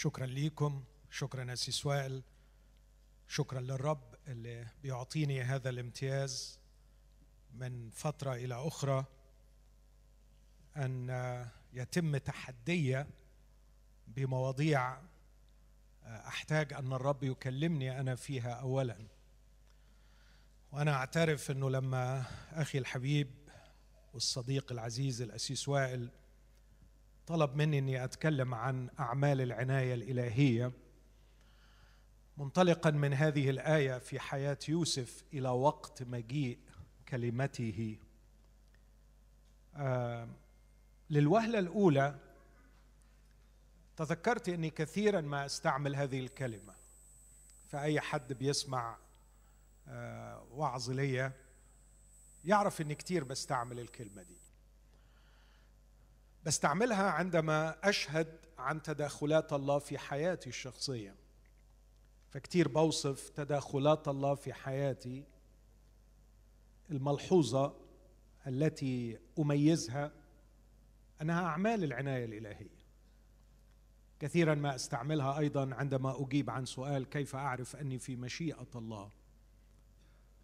شكرا ليكم شكرا أسيس وائل شكرا للرب اللي بيعطيني هذا الامتياز من فترة إلى أخرى أن يتم تحدي بمواضيع أحتاج أن الرب يكلمني أنا فيها أولا. وأنا أعترف أنه لما أخي الحبيب والصديق العزيز الأسيس وائل طلب مني إني أتكلم عن أعمال العناية الإلهية. منطلقا من هذه الآية في حياة يوسف إلى وقت مجيء كلمته. آه للوهلة الأولى تذكرت إني كثيرا ما أستعمل هذه الكلمة فأي حد بيسمع آه وعظ ليا يعرف إني كثير بستعمل الكلمة دي. بستعملها عندما أشهد عن تداخلات الله في حياتي الشخصية. فكتير بوصف تداخلات الله في حياتي الملحوظة التي أميزها أنها أعمال العناية الإلهية. كثيرا ما أستعملها أيضا عندما أجيب عن سؤال كيف أعرف أني في مشيئة الله؟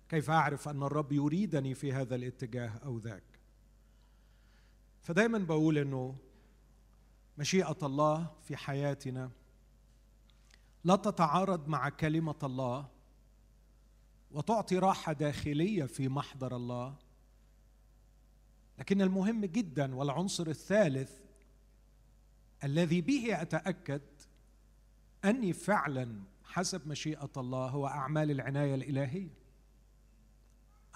كيف أعرف أن الرب يريدني في هذا الاتجاه أو ذاك؟ فدايما بقول إنه مشيئة الله في حياتنا لا تتعارض مع كلمة الله وتعطي راحة داخلية في محضر الله. لكن المهم جدا والعنصر الثالث الذي به أتأكد أني فعلا حسب مشيئة الله هو أعمال العناية الإلهية.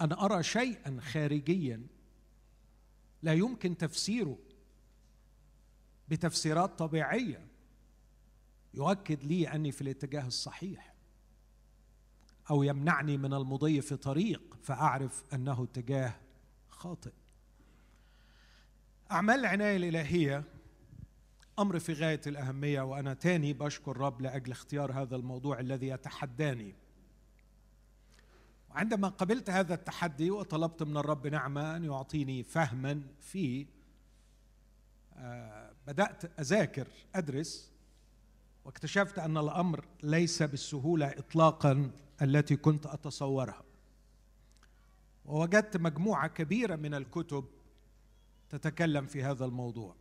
ان أرى شيئا خارجيا لا يمكن تفسيره بتفسيرات طبيعية يؤكد لي أني في الاتجاه الصحيح أو يمنعني من المضي في طريق فأعرف أنه اتجاه خاطئ. أعمال العناية الإلهية أمر في غاية الأهمية وأنا تاني بشكر الرب لأجل اختيار هذا الموضوع الذي يتحداني. وعندما قبلت هذا التحدي وطلبت من الرب نعمة أن يعطيني فهما فيه آه، بدأت أذاكر أدرس واكتشفت أن الأمر ليس بالسهولة اطلاقا التي كنت أتصورها. ووجدت مجموعة كبيرة من الكتب تتكلم في هذا الموضوع.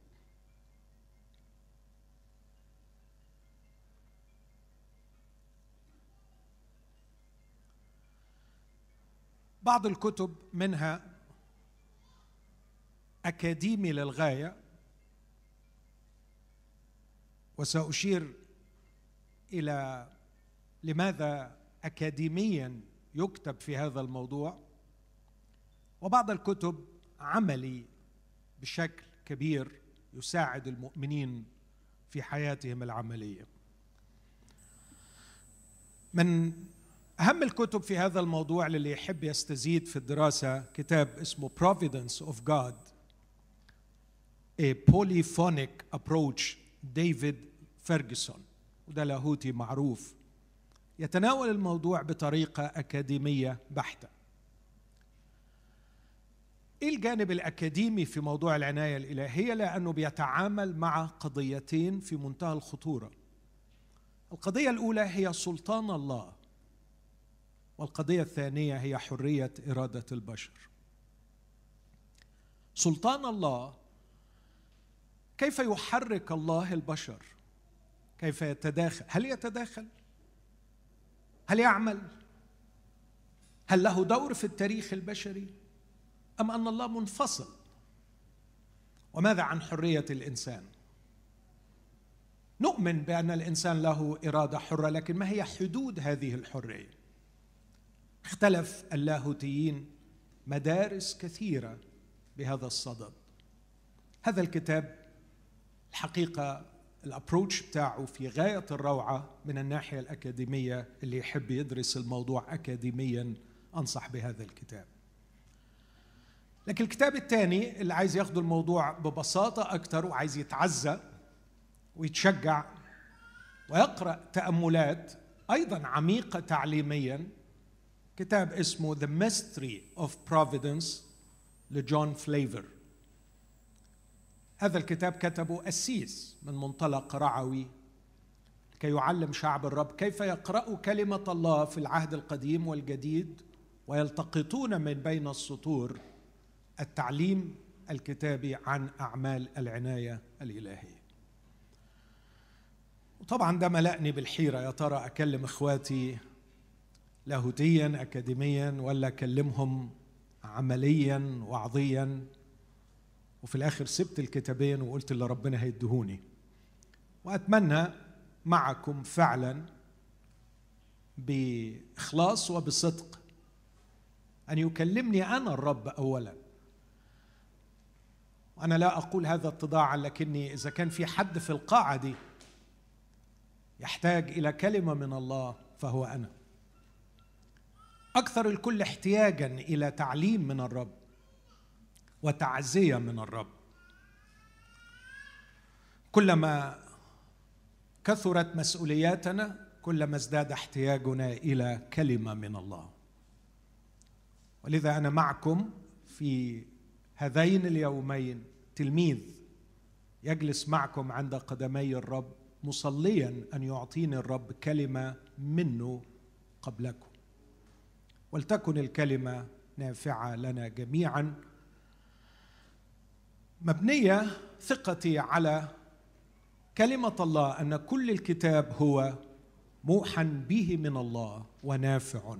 بعض الكتب منها أكاديمي للغاية وسأشير إلى لماذا اكاديميا يكتب في هذا الموضوع. وبعض الكتب عملي بشكل كبير يساعد المؤمنين في حياتهم العملية. من أهم الكتب في هذا الموضوع للي يحب يستزيد في الدراسة كتاب اسمه Providence of God. A Polyphonic Approach ديفيد فيرجسون وده لاهوتي معروف. يتناول الموضوع بطريقة أكاديمية بحتة. إيه الجانب الأكاديمي في موضوع العناية الإلهية؟ لأنه بيتعامل مع قضيتين في منتهى الخطورة. القضية الأولى هي سلطان الله. والقضية الثانية هي حرية إرادة البشر. سلطان الله كيف يحرك الله البشر؟ كيف يتداخل؟ هل يتداخل؟ هل يعمل؟ هل له دور في التاريخ البشري؟ أم أن الله منفصل؟ وماذا عن حرية الإنسان؟ نؤمن بأن الإنسان له إرادة حرة لكن ما هي حدود هذه الحرية؟ اختلف اللاهوتيين مدارس كثيرة بهذا الصدد. هذا الكتاب الحقيقة الابروتش بتاعه في غاية الروعة من الناحية الأكاديمية اللي يحب يدرس الموضوع اكاديميا أنصح بهذا الكتاب. لكن الكتاب الثاني اللي عايز ياخد الموضوع ببساطة أكثر وعايز يتعزى ويتشجع ويقرأ تأملات أيضا عميقة تعليميا كتاب اسمه The Mystery of Providence لجون فليفر. هذا الكتاب كتبه أسيس من منطلق رعوي كي يعلم شعب الرب كيف يقرأوا كلمة الله في العهد القديم والجديد ويلتقطون من بين السطور. التعليم الكتابي عن أعمال العناية الإلهية. وطبعا ده ملأني بالحيرة يا ترى أكلم إخواتي لاهوتيا أكاديميا ولا أكلمهم عمليا وعظيا. وفي الآخر سبت الكتابين وقلت اللي ربنا هيدهوني. وأتمنى معكم فعلا بإخلاص وبصدق أن يكلمني أنا الرب اولا. وأنا لا أقول هذا اتضاعا لكني إذا كان في حد في القاعة دي يحتاج إلى كلمة من الله فهو أنا. أكثر الكل احتياجا إلى تعليم من الرب وتعزية من الرب. كلما كثرت مسؤولياتنا كلما ازداد احتياجنا إلى كلمة من الله. ولذا أنا معكم في هذين اليومين تلميذ يجلس معكم عند قدمي الرب مصليا أن يعطيني الرب كلمة منه قبلكم. ولتكن الكلمة نافعة لنا جميعا. مبنية ثقتي على كلمة الله أن كل الكتاب هو موحى به من الله ونافع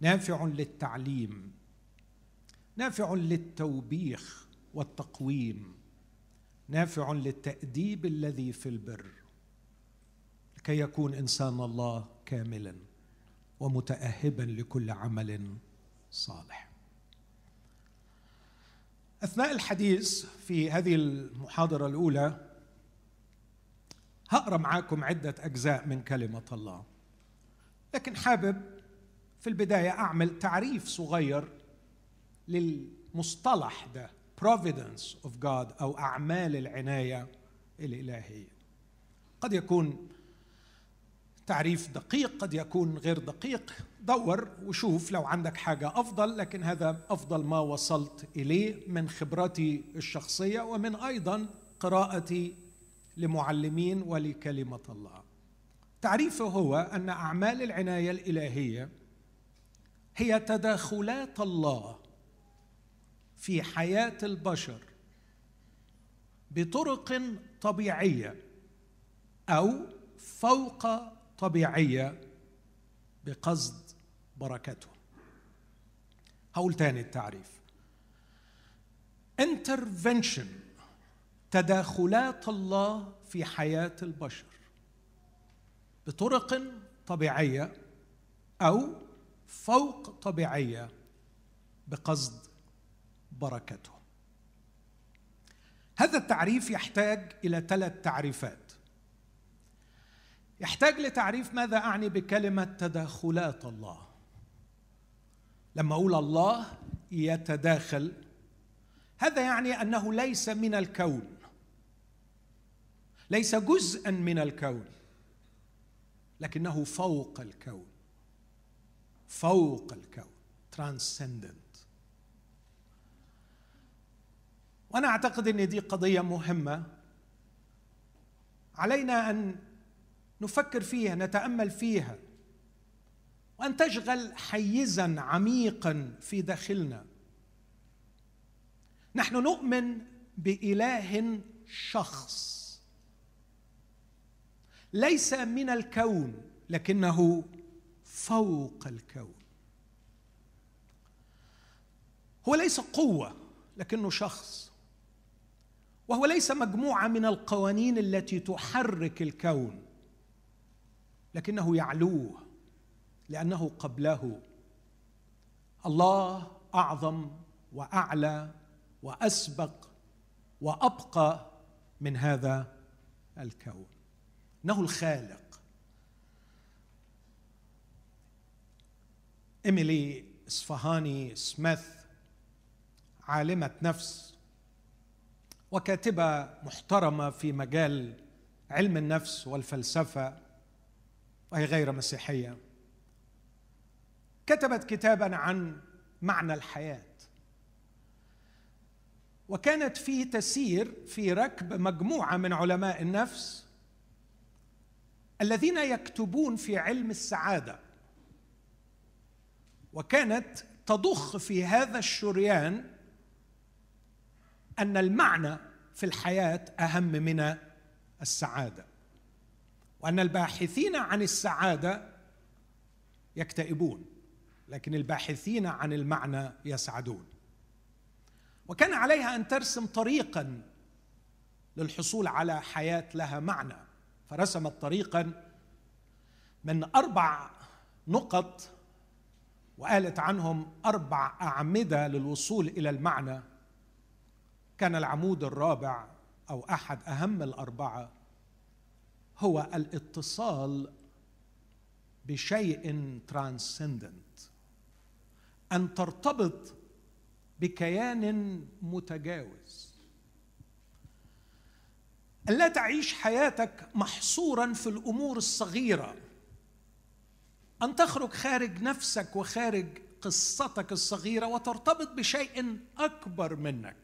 نافع للتعليم نافع للتوبيخ والتقويم نافع للتأديب الذي في البر لكي يكون إنسان الله كاملا. ومتاهبا لكل عمل صالح. أثناء الحديث في هذه المحاضرة الأولى هقرا معاكم عدة أجزاء من كلمة الله. لكن حابب في البداية أعمل تعريف صغير للمصطلح ده providence of God أو أعمال العناية الإلهية. قد يكون تعريف دقيق قد يكون غير دقيق. دور وشوف لو عندك حاجة أفضل لكن هذا أفضل ما وصلت إليه من خبرتي الشخصية ومن أيضا قراءتي لمعلمين ولكلمة الله. تعريفه هو أن أعمال العناية الإلهية هي تداخلات الله في حياة البشر بطرق طبيعية أو فوق طبيعية بقصد بركته. هقول تاني التعريف. Intervention تداخلات الله في حياة البشر بطرق طبيعية أو فوق طبيعية بقصد بركته. هذا التعريف يحتاج إلى ثلاث تعريفات. يحتاج لتعريف ماذا أعني بكلمة تداخلات الله. لما أقول الله يتداخل هذا يعني أنه ليس من الكون. ليس جزءا من الكون لكنه فوق الكون. فوق الكون ترانسندنت وأنا أعتقد إن دي قضية مهمة. علينا أن نفكر فيها نتأمل فيها. وأن تشغل حيزا عميقا في داخلنا. نحن نؤمن بإله شخص. ليس من الكون لكنه فوق الكون. هو ليس قوة لكنه شخص. وهو ليس مجموعة من القوانين التي تحرك الكون. لكنه يعلوه لأنه قبله. الله أعظم وأعلى وأسبق وأبقى من هذا الكون. إنه الخالق. إيميلي إصفهاني سميث عالمة نفس وكاتبة محترمة في مجال علم النفس والفلسفة. وهي غير مسيحية. كتبت كتابا عن معنى الحياة. وكانت فيه تسير في ركب مجموعة من علماء النفس الذين يكتبون في علم السعادة. وكانت تضخ في هذا الشريان أن المعنى في الحياة أهم من السعادة. وأن الباحثين عن السعادة يكتئبون لكن الباحثين عن المعنى يسعدون. وكان عليها أن ترسم طريقا للحصول على حياة لها معنى. فرسمت طريقا من أربع نقط وقالت عنهم أربع أعمدة للوصول إلى المعنى. كان العمود الرابع أو أحد أهم الأربعة. هو الاتصال بشيء ترانسندنت أن ترتبط بكيان متجاوز. الا تعيش حياتك محصورا في الأمور الصغيرة. أن تخرج خارج نفسك وخارج قصتك الصغيرة وترتبط بشيء أكبر منك.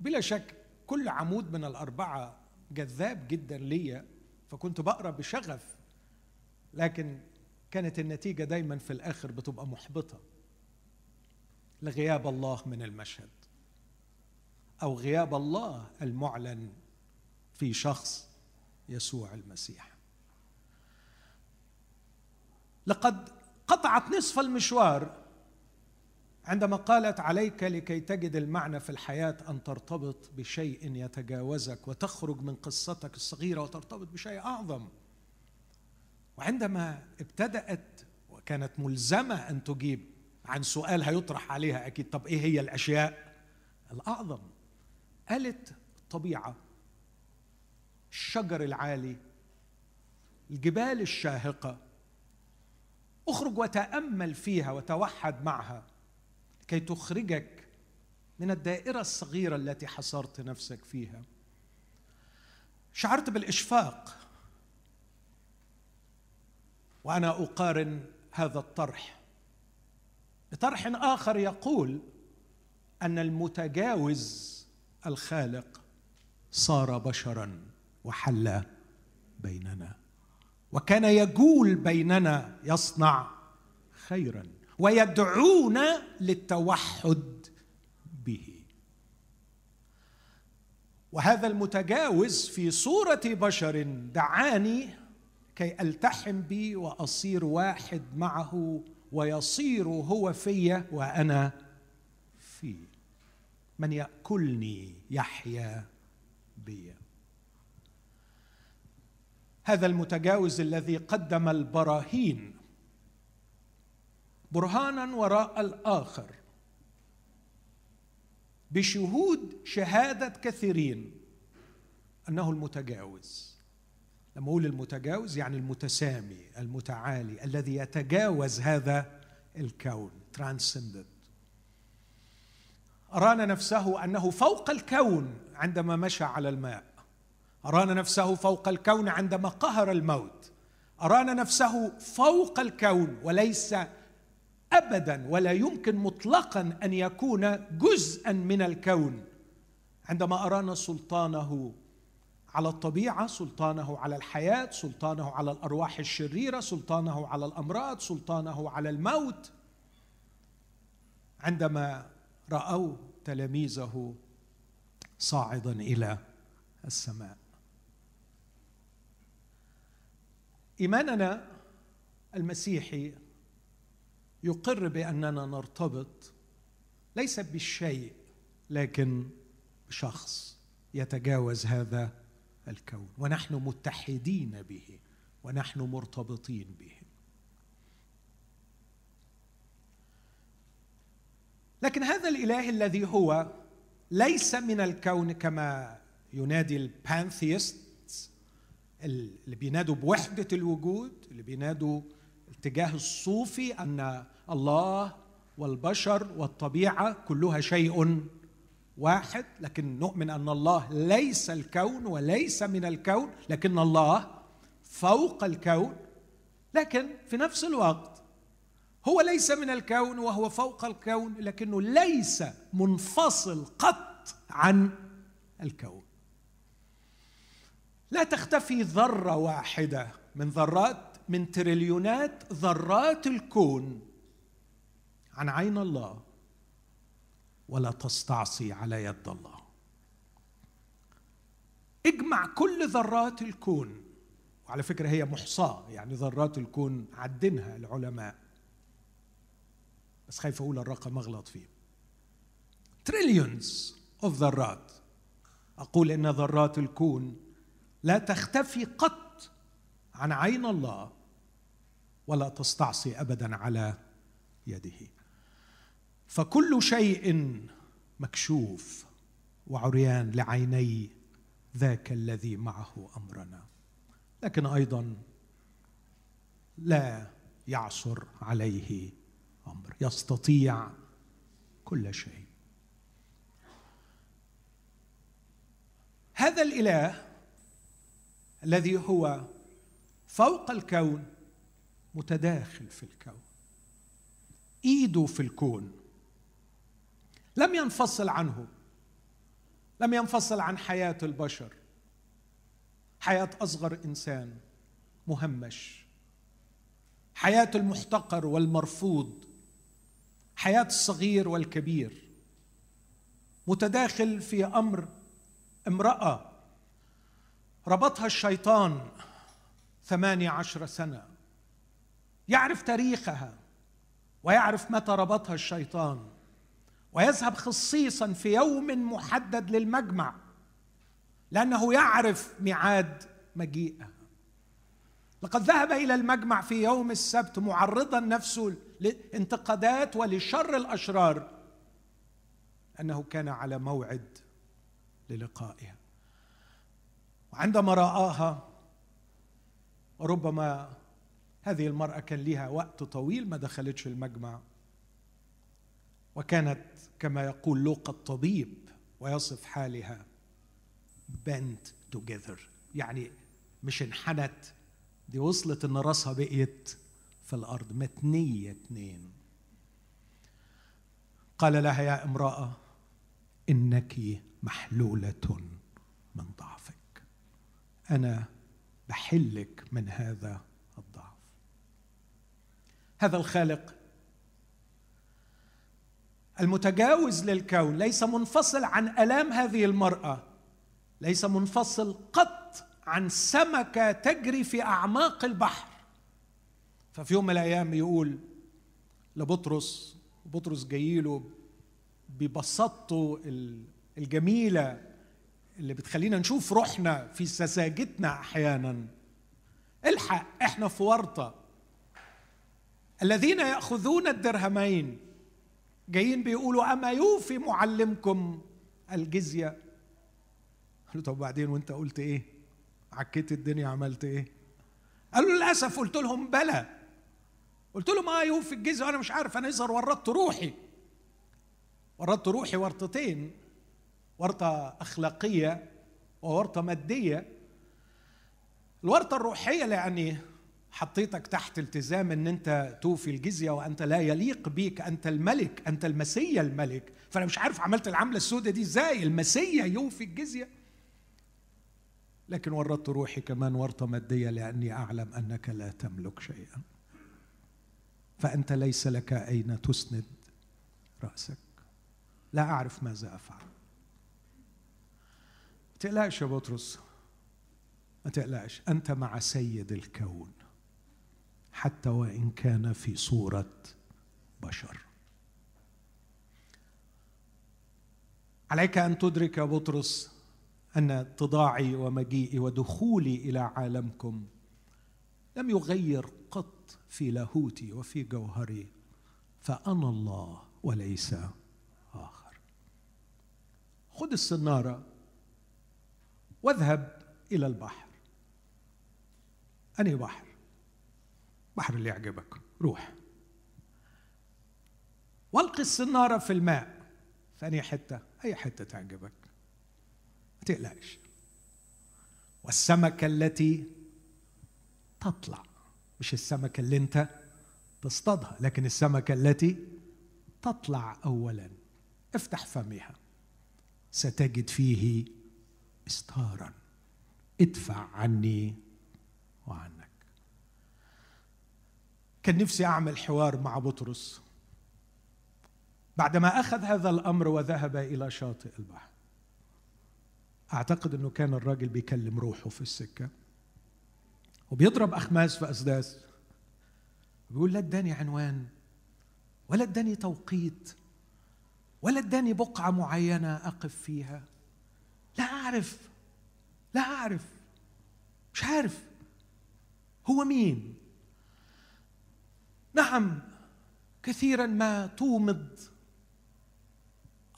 بلا شك كل عمود من الأربعة جذاب جدا ليا فكنت بقرأ بشغف لكن كانت النتيجة دايما في الآخر بتبقى محبطة. لغياب الله من المشهد أو غياب الله المعلن في شخص يسوع المسيح. لقد قطعت نصف المشوار عندما قالت عليك لكي تجد المعنى في الحياة أن ترتبط بشيء يتجاوزك وتخرج من قصتك الصغيرة وترتبط بشيء أعظم. وعندما ابتدأت وكانت ملزمة أن تجيب عن سؤال هيطرح عليها أكيد طب إيه هي الأشياء الأعظم؟ قالت الطبيعه الشجر العالي الجبال الشاهقة اخرج وتأمل فيها وتوحد معها. كي تخرجك من الدائرة الصغيرة التي حصرت نفسك فيها. شعرت بالإشفاق. وأنا أقارن هذا الطرح بطرح آخر يقول أن المتجاوز الخالق صار بشرا وحل بيننا. وكان يجول بيننا يصنع خيرا. ويدعونا للتوحد به. وهذا المتجاوز في صورة بشر دعاني كي ألتحم بي وأصير واحد معه ويصير هو في وأنا فيه. من يأكلني يحيا بي. هذا المتجاوز الذي قدم البراهين برهانا وراء الآخر. بشهود شهادة كثيرين. أنه المتجاوز. لما أقول المتجاوز يعني المتسامي المتعالي الذي يتجاوز هذا الكون transcendent أرانا نفسه أنه فوق الكون عندما مشى على الماء. أرانا نفسه فوق الكون عندما قهر الموت. أرانا نفسه فوق الكون وليس ابدا ولا يمكن مطلقا أن يكون جزءا من الكون. عندما أرانا سلطانه على الطبيعة سلطانه على الحياة سلطانه على الأرواح الشريرة سلطانه على الأمراض سلطانه على الموت. عندما رأوا تلاميذه صاعدا إلى السماء. إيماننا المسيحي يقر بأننا نرتبط ليس بالشيء لكن بشخص يتجاوز هذا الكون. ونحن متحدين به ونحن مرتبطين به. لكن هذا الإله الذي هو ليس من الكون كما ينادي البانثيست اللي بينادوا بوحدة الوجود اللي بينادوا الاتجاه الصوفي أن الله والبشر والطبيعة كلها شيء واحد لكن نؤمن أن الله ليس الكون وليس من الكون لكن الله فوق الكون لكن في نفس الوقت هو ليس من الكون وهو فوق الكون لكنه ليس منفصل قط عن الكون. لا تختفي ذرة واحدة من ذرات من تريليونات ذرات الكون. عن عين الله ولا تستعصي على يد الله. اجمع كل ذرات الكون. وعلى فكرة هي محصاة يعني ذرات الكون عدنها العلماء. بس خايف أقول الرقم أغلط فيه. trillions of ذرات. أقول إن ذرات الكون لا تختفي قط عن عين الله ولا تستعصي ابدا على يده. فكل شيء مكشوف وعريان لعيني ذاك الذي معه أمرنا. لكن أيضا لا يعصر عليه أمر يستطيع كل شيء. هذا الإله الذي هو فوق الكون متداخل في الكون إيده في الكون. لم ينفصل عنه. لم ينفصل عن حياة البشر. حياة أصغر إنسان مهمش. حياة المحتقر والمرفوض. حياة الصغير والكبير. متداخل في أمر امرأة ربطها الشيطان ثمانية عشر سنة. يعرف تاريخها ويعرف متى ربطها الشيطان. ويذهب خصيصا في يوم محدد للمجمع لأنه يعرف ميعاد مجيئها. لقد ذهب إلى المجمع في يوم السبت معرضا نفسه لانتقادات ولشر الأشرار أنه كان على موعد للقائها. وعندما رآها وربما هذه المرأة كان لها وقت طويل ما دخلتش المجمع وكانت كما يقول لوقا الطبيب ويصف حالها bent together. يعني مش انحنت دي وصلت إن راسها بقيت في الأرض. متنية اتنين. قال لها يا امرأة إنك محلولة من ضعفك. أنا بحلك من هذا الضعف. هذا الخالق المتجاوز للكون ليس منفصل عن آلام هذه المرأة ليس منفصل قط عن سمكة تجري في أعماق البحر. ففي يوم من الأيام يقول لبطرس بطرس جاي له ببساطته الجميلة اللي بتخلينا نشوف روحنا في سذاجتنا أحيانا. الحق إحنا في ورطة. الذين يأخذون الدرهمين جايين بيقولوا أما يوفي معلمكم الجزية. قال له طب وبعدين وأنت قلت إيه؟ عكيت الدنيا عملت إيه؟ قالوا للأسف. قلت لهم بلى. قلت لهم آه يوفي الجزية. وأنا مش عارف. أنا يظهر ورطت روحي. ورطت روحي ورطتين. ورطة أخلاقية وورطة مادية. الورطة الروحية يعني حطيتك تحت التزام إن أنت توفي الجزية وأنت لا يليق بيك أنت الملك أنت المسيا الملك. فأنا مش عارف عملت العملة السوداء دي إزاي؟ المسيا يوفي الجزية. لكن ورطت روحي كمان ورطة مادية لأني أعلم أنك لا تملك شيئا. فأنت ليس لك أين تسند رأسك. لا أعرف ماذا أفعل. ما تقلقش يا بطرس. ما تقلقش. أنت مع سيد الكون. حتى وإن كان في صورة بشر. عليك أن تدرك يا بطرس أن اتضاعي ومجيئي ودخولي إلى عالمكم لم يغير قط في لاهوتي وفي جوهري فأنا الله وليس آخر. خذ السنارة واذهب إلى البحر. انهي بحر؟ بحر اللي يعجبك. روح. والقي السنارة في الماء. في أي حتة. أي حتة تعجبك؟ ما تقلقش. والسمكة التي تطلع. مش السمكة اللي أنت تصطادها لكن السمكة التي تطلع أولا. افتح فمها. ستجد فيه استارا. ادفع عني وعنك. كان نفسي أعمل حوار مع بطرس. بعدما أخذ هذا الأمر وذهب إلى شاطئ البحر. أعتقد أنه كان الراجل بيكلم روحه في السكة. وبيضرب أخماس في أسداس. بيقول لا اداني عنوان ولا اداني توقيت ولا اداني بقعة معينة أقف فيها. لا أعرف لا أعرف مش عارف. هو مين؟ نعم كثيرا ما تومض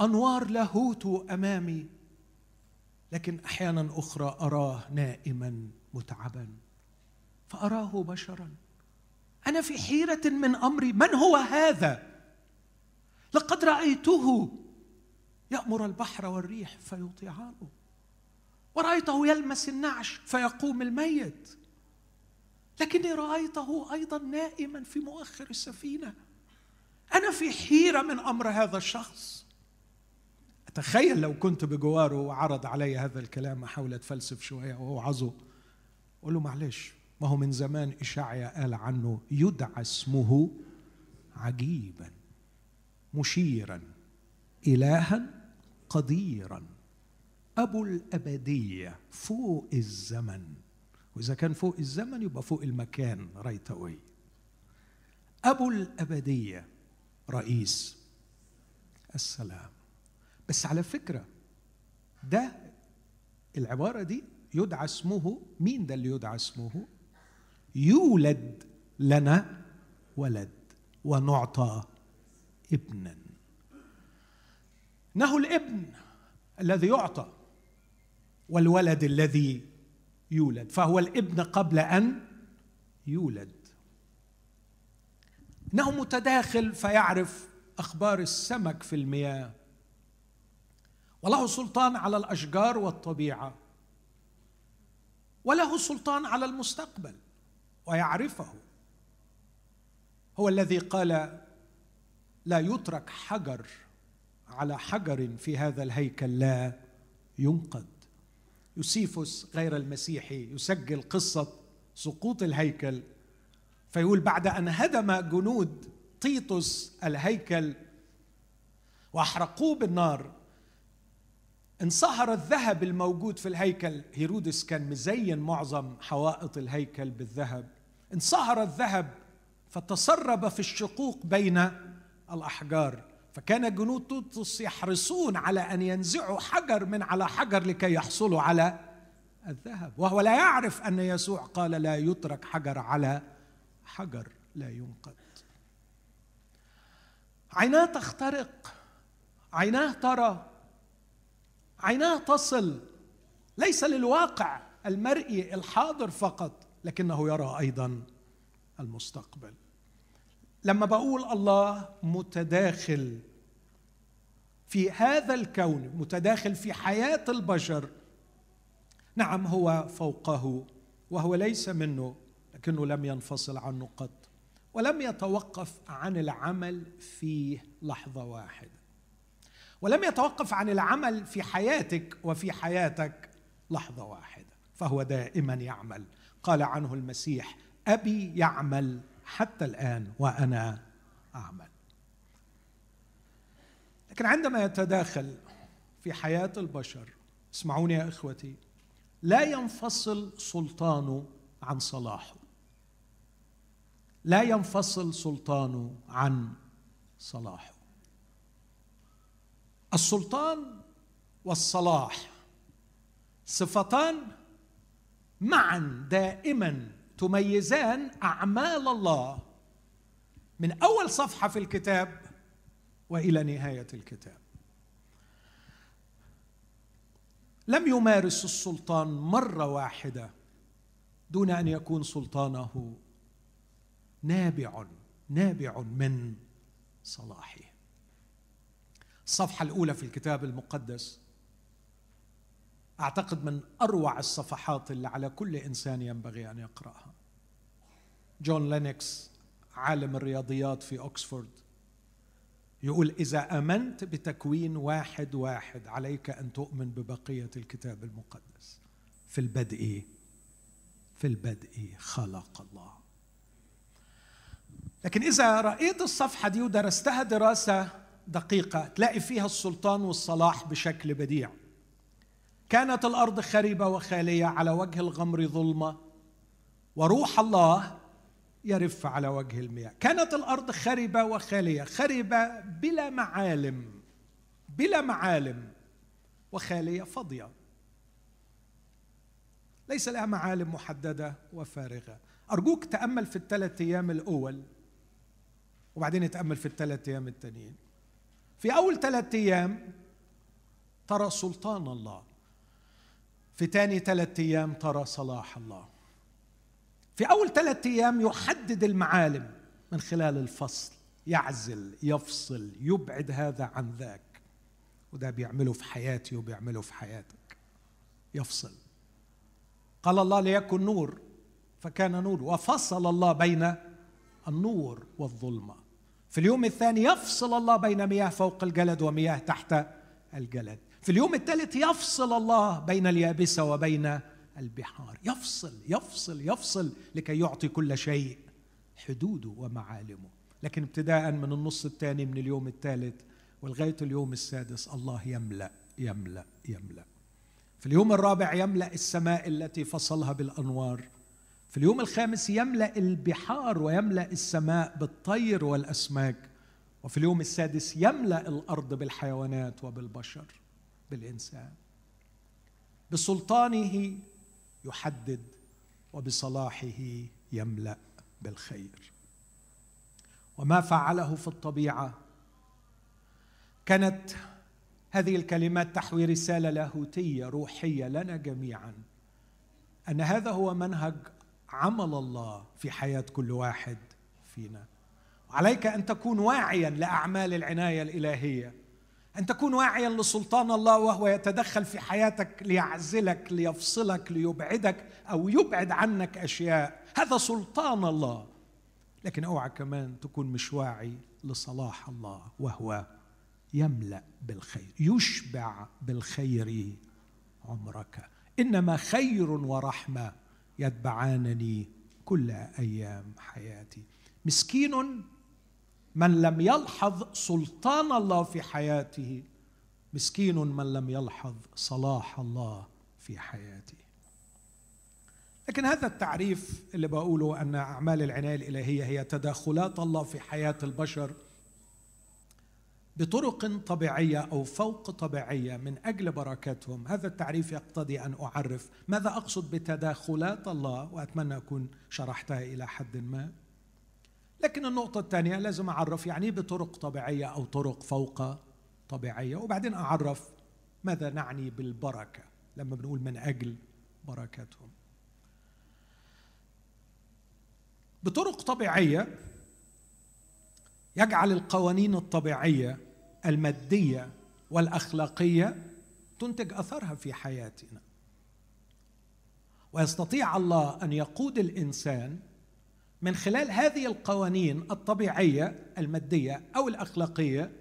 أنوار لاهوت أمامي لكن أحيانا أخرى أراه نائما متعبا فأراه بشرا. أنا في حيرة من أمري من هو هذا؟ لقد رأيته يأمر البحر والريح فيطيعانه ورأيته يلمس النعش فيقوم الميت. لكني رأيته أيضا نائما في مؤخر السفينة. أنا في حيرة من أمر هذا الشخص. أتخيل لو كنت بجواره وعرض علي هذا الكلام أحاول أتفلسف شوية وأوعظه أقول له معلش ما هو من زمان إشعيا قال عنه يدعى اسمه عجيبا مشيرا إلها قديرا أبو الأبدية فوق الزمن. وإذا كان فوق الزمن يبقى فوق المكان رأيت أوي. أبو الأبدية رئيس السلام. بس على فكرة ده العبارة دي يدعى اسمه مين ده اللي يدعى اسمه؟ يولد لنا ولد ونعطى ابنا. إنه الابن الذي يعطى والولد الذي يولد. فهو الابن قبل أن يولد. إنه متداخل فيعرف أخبار السمك في المياه. وله سلطان على الأشجار والطبيعة. وله سلطان على المستقبل. ويعرفه. هو الذي قال لا يترك حجر على حجر في هذا الهيكل لا ينقض يوسيفوس غير المسيحي يسجل قصة سقوط الهيكل. فيقول بعد أن هدم جنود طيطس الهيكل وأحرقوه بالنار انصهر الذهب الموجود في الهيكل. هيرودس كان مزين معظم حوائط الهيكل بالذهب. انصهر الذهب فتسرب في الشقوق بين الأحجار. فكان جنود طوطس يحرصون على أن ينزعوا حجر من على حجر لكي يحصلوا على الذهب. وهو لا يعرف أن يسوع قال لا يترك حجر على حجر لا ينقض. عيناه تخترق عيناه ترى عيناه تصل. ليس للواقع المرئي الحاضر فقط لكنه يرى أيضا المستقبل. لما بقول الله متداخل في هذا الكون متداخل في حياة البشر نعم هو فوقه وهو ليس منه لكنه لم ينفصل عنه قط ولم يتوقف عن العمل فيه لحظة واحدة. ولم يتوقف عن العمل في حياتك وفي حياتك لحظة واحدة فهو دائما يعمل. قال عنه المسيح أبي يعمل حتى الآن وأنا أعمل. لكن عندما يتداخل في حياة البشر اسمعوني يا إخوتي لا ينفصل سلطانه عن صلاحه لا ينفصل سلطانه عن صلاحه السلطان والصلاح صفتان معا دائما تميزان أعمال الله من أول صفحة في الكتاب وإلى نهاية الكتاب. لم يمارس السلطان مرة واحدة دون أن يكون سلطانه نابع نابع من صلاحه. الصفحة الأولى في الكتاب المقدس أعتقد من أروع الصفحات اللي على كل إنسان ينبغي أن يقرأها. جون لينكس عالم الرياضيات في اوكسفورد يقول إذا آمنت بتكوين واحد واحد عليك أن تؤمن ببقية الكتاب المقدس. في البدء في البدء خلق الله. لكن إذا رأيت الصفحة دي ودرستها دراسة دقيقة تلاقي فيها السلطان والصلاح بشكل بديع. كانت الأرض خربه وخالية على وجه الغمر ظلمة وروح الله يرف على وجه المياه. كانت الأرض خربه وخالية خربه بلا معالم بلا معالم وخالية فاضية. ليس لها معالم محددة وفارغة. أرجوك تأمل في الثلاث أيام الأول وبعدين تامل في الثلاث أيام التانيين. في أول ثلاث أيام ترى سلطان الله في ثاني ثلاث أيام ترى صلاح الله. في أول ثلاث أيام يحدد المعالم من خلال الفصل يعزل يفصل يبعد هذا عن ذاك. وده بيعمله في حياتي وبيعمله في حياتك. يفصل. قال الله ليكن نور. فكان نور. وفصل الله بين النور والظلمة. في اليوم الثاني يفصل الله بين مياه فوق الجلد ومياه تحت الجلد. في اليوم الثالث يفصل الله بين اليابسة وبين البحار. يفصل يفصل يفصل لكي يعطي كل شيء حدوده ومعالمه. لكن ابتداء من النص الثاني من اليوم الثالث ولغاية اليوم السادس الله يملأ يملأ يملأ. في اليوم الرابع يملأ السماء التي فصلها بالأنوار. في اليوم الخامس يملأ البحار ويملأ السماء بالطير والأسماك. وفي اليوم السادس يملأ الأرض بالحيوانات وبالبشر. بالإنسان. بسلطانه يحدد وبصلاحه يملأ بالخير. وما فعله في الطبيعة. كانت هذه الكلمات تحوي رسالة لاهوتية روحية لنا جميعا. أن هذا هو منهج عمل الله في حياة كل واحد فينا. عليك أن تكون واعيا لأعمال العناية الإلهية. أن تكون واعيا لسلطان الله وهو يتدخل في حياتك ليعزلك ليفصلك ليبعدك أو يبعد عنك أشياء. هذا سلطان الله. لكن أوعى كمان تكون مش واعي لصلاح الله وهو يملأ بالخير يشبع بالخير عمرك. إنما خير ورحمة يتبعانني كل أيام حياتي. مسكين من لم يلحظ سلطان الله في حياته مسكين من لم يلحظ صلاح الله في حياته. لكن هذا التعريف اللي بقوله أن أعمال العناية الإلهية هي تداخلات الله في حياة البشر بطرق طبيعية أو فوق طبيعية من أجل بركاتهم هذا التعريف يقتضي أن أعرف ماذا أقصد بتداخلات الله وأتمنى أكون شرحتها إلى حد ما. لكن النقطة الثانية لازم أعرف يعني بطرق طبيعية أو طرق فوق طبيعية. وبعدين أعرف ماذا نعني بالبركة لما بنقول من أجل بركاتهم بطرق طبيعية يجعل القوانين الطبيعية المادية والأخلاقية تنتج أثرها في حياتنا. ويستطيع الله أن يقود الإنسان من خلال هذه القوانين الطبيعية المادية أو الأخلاقية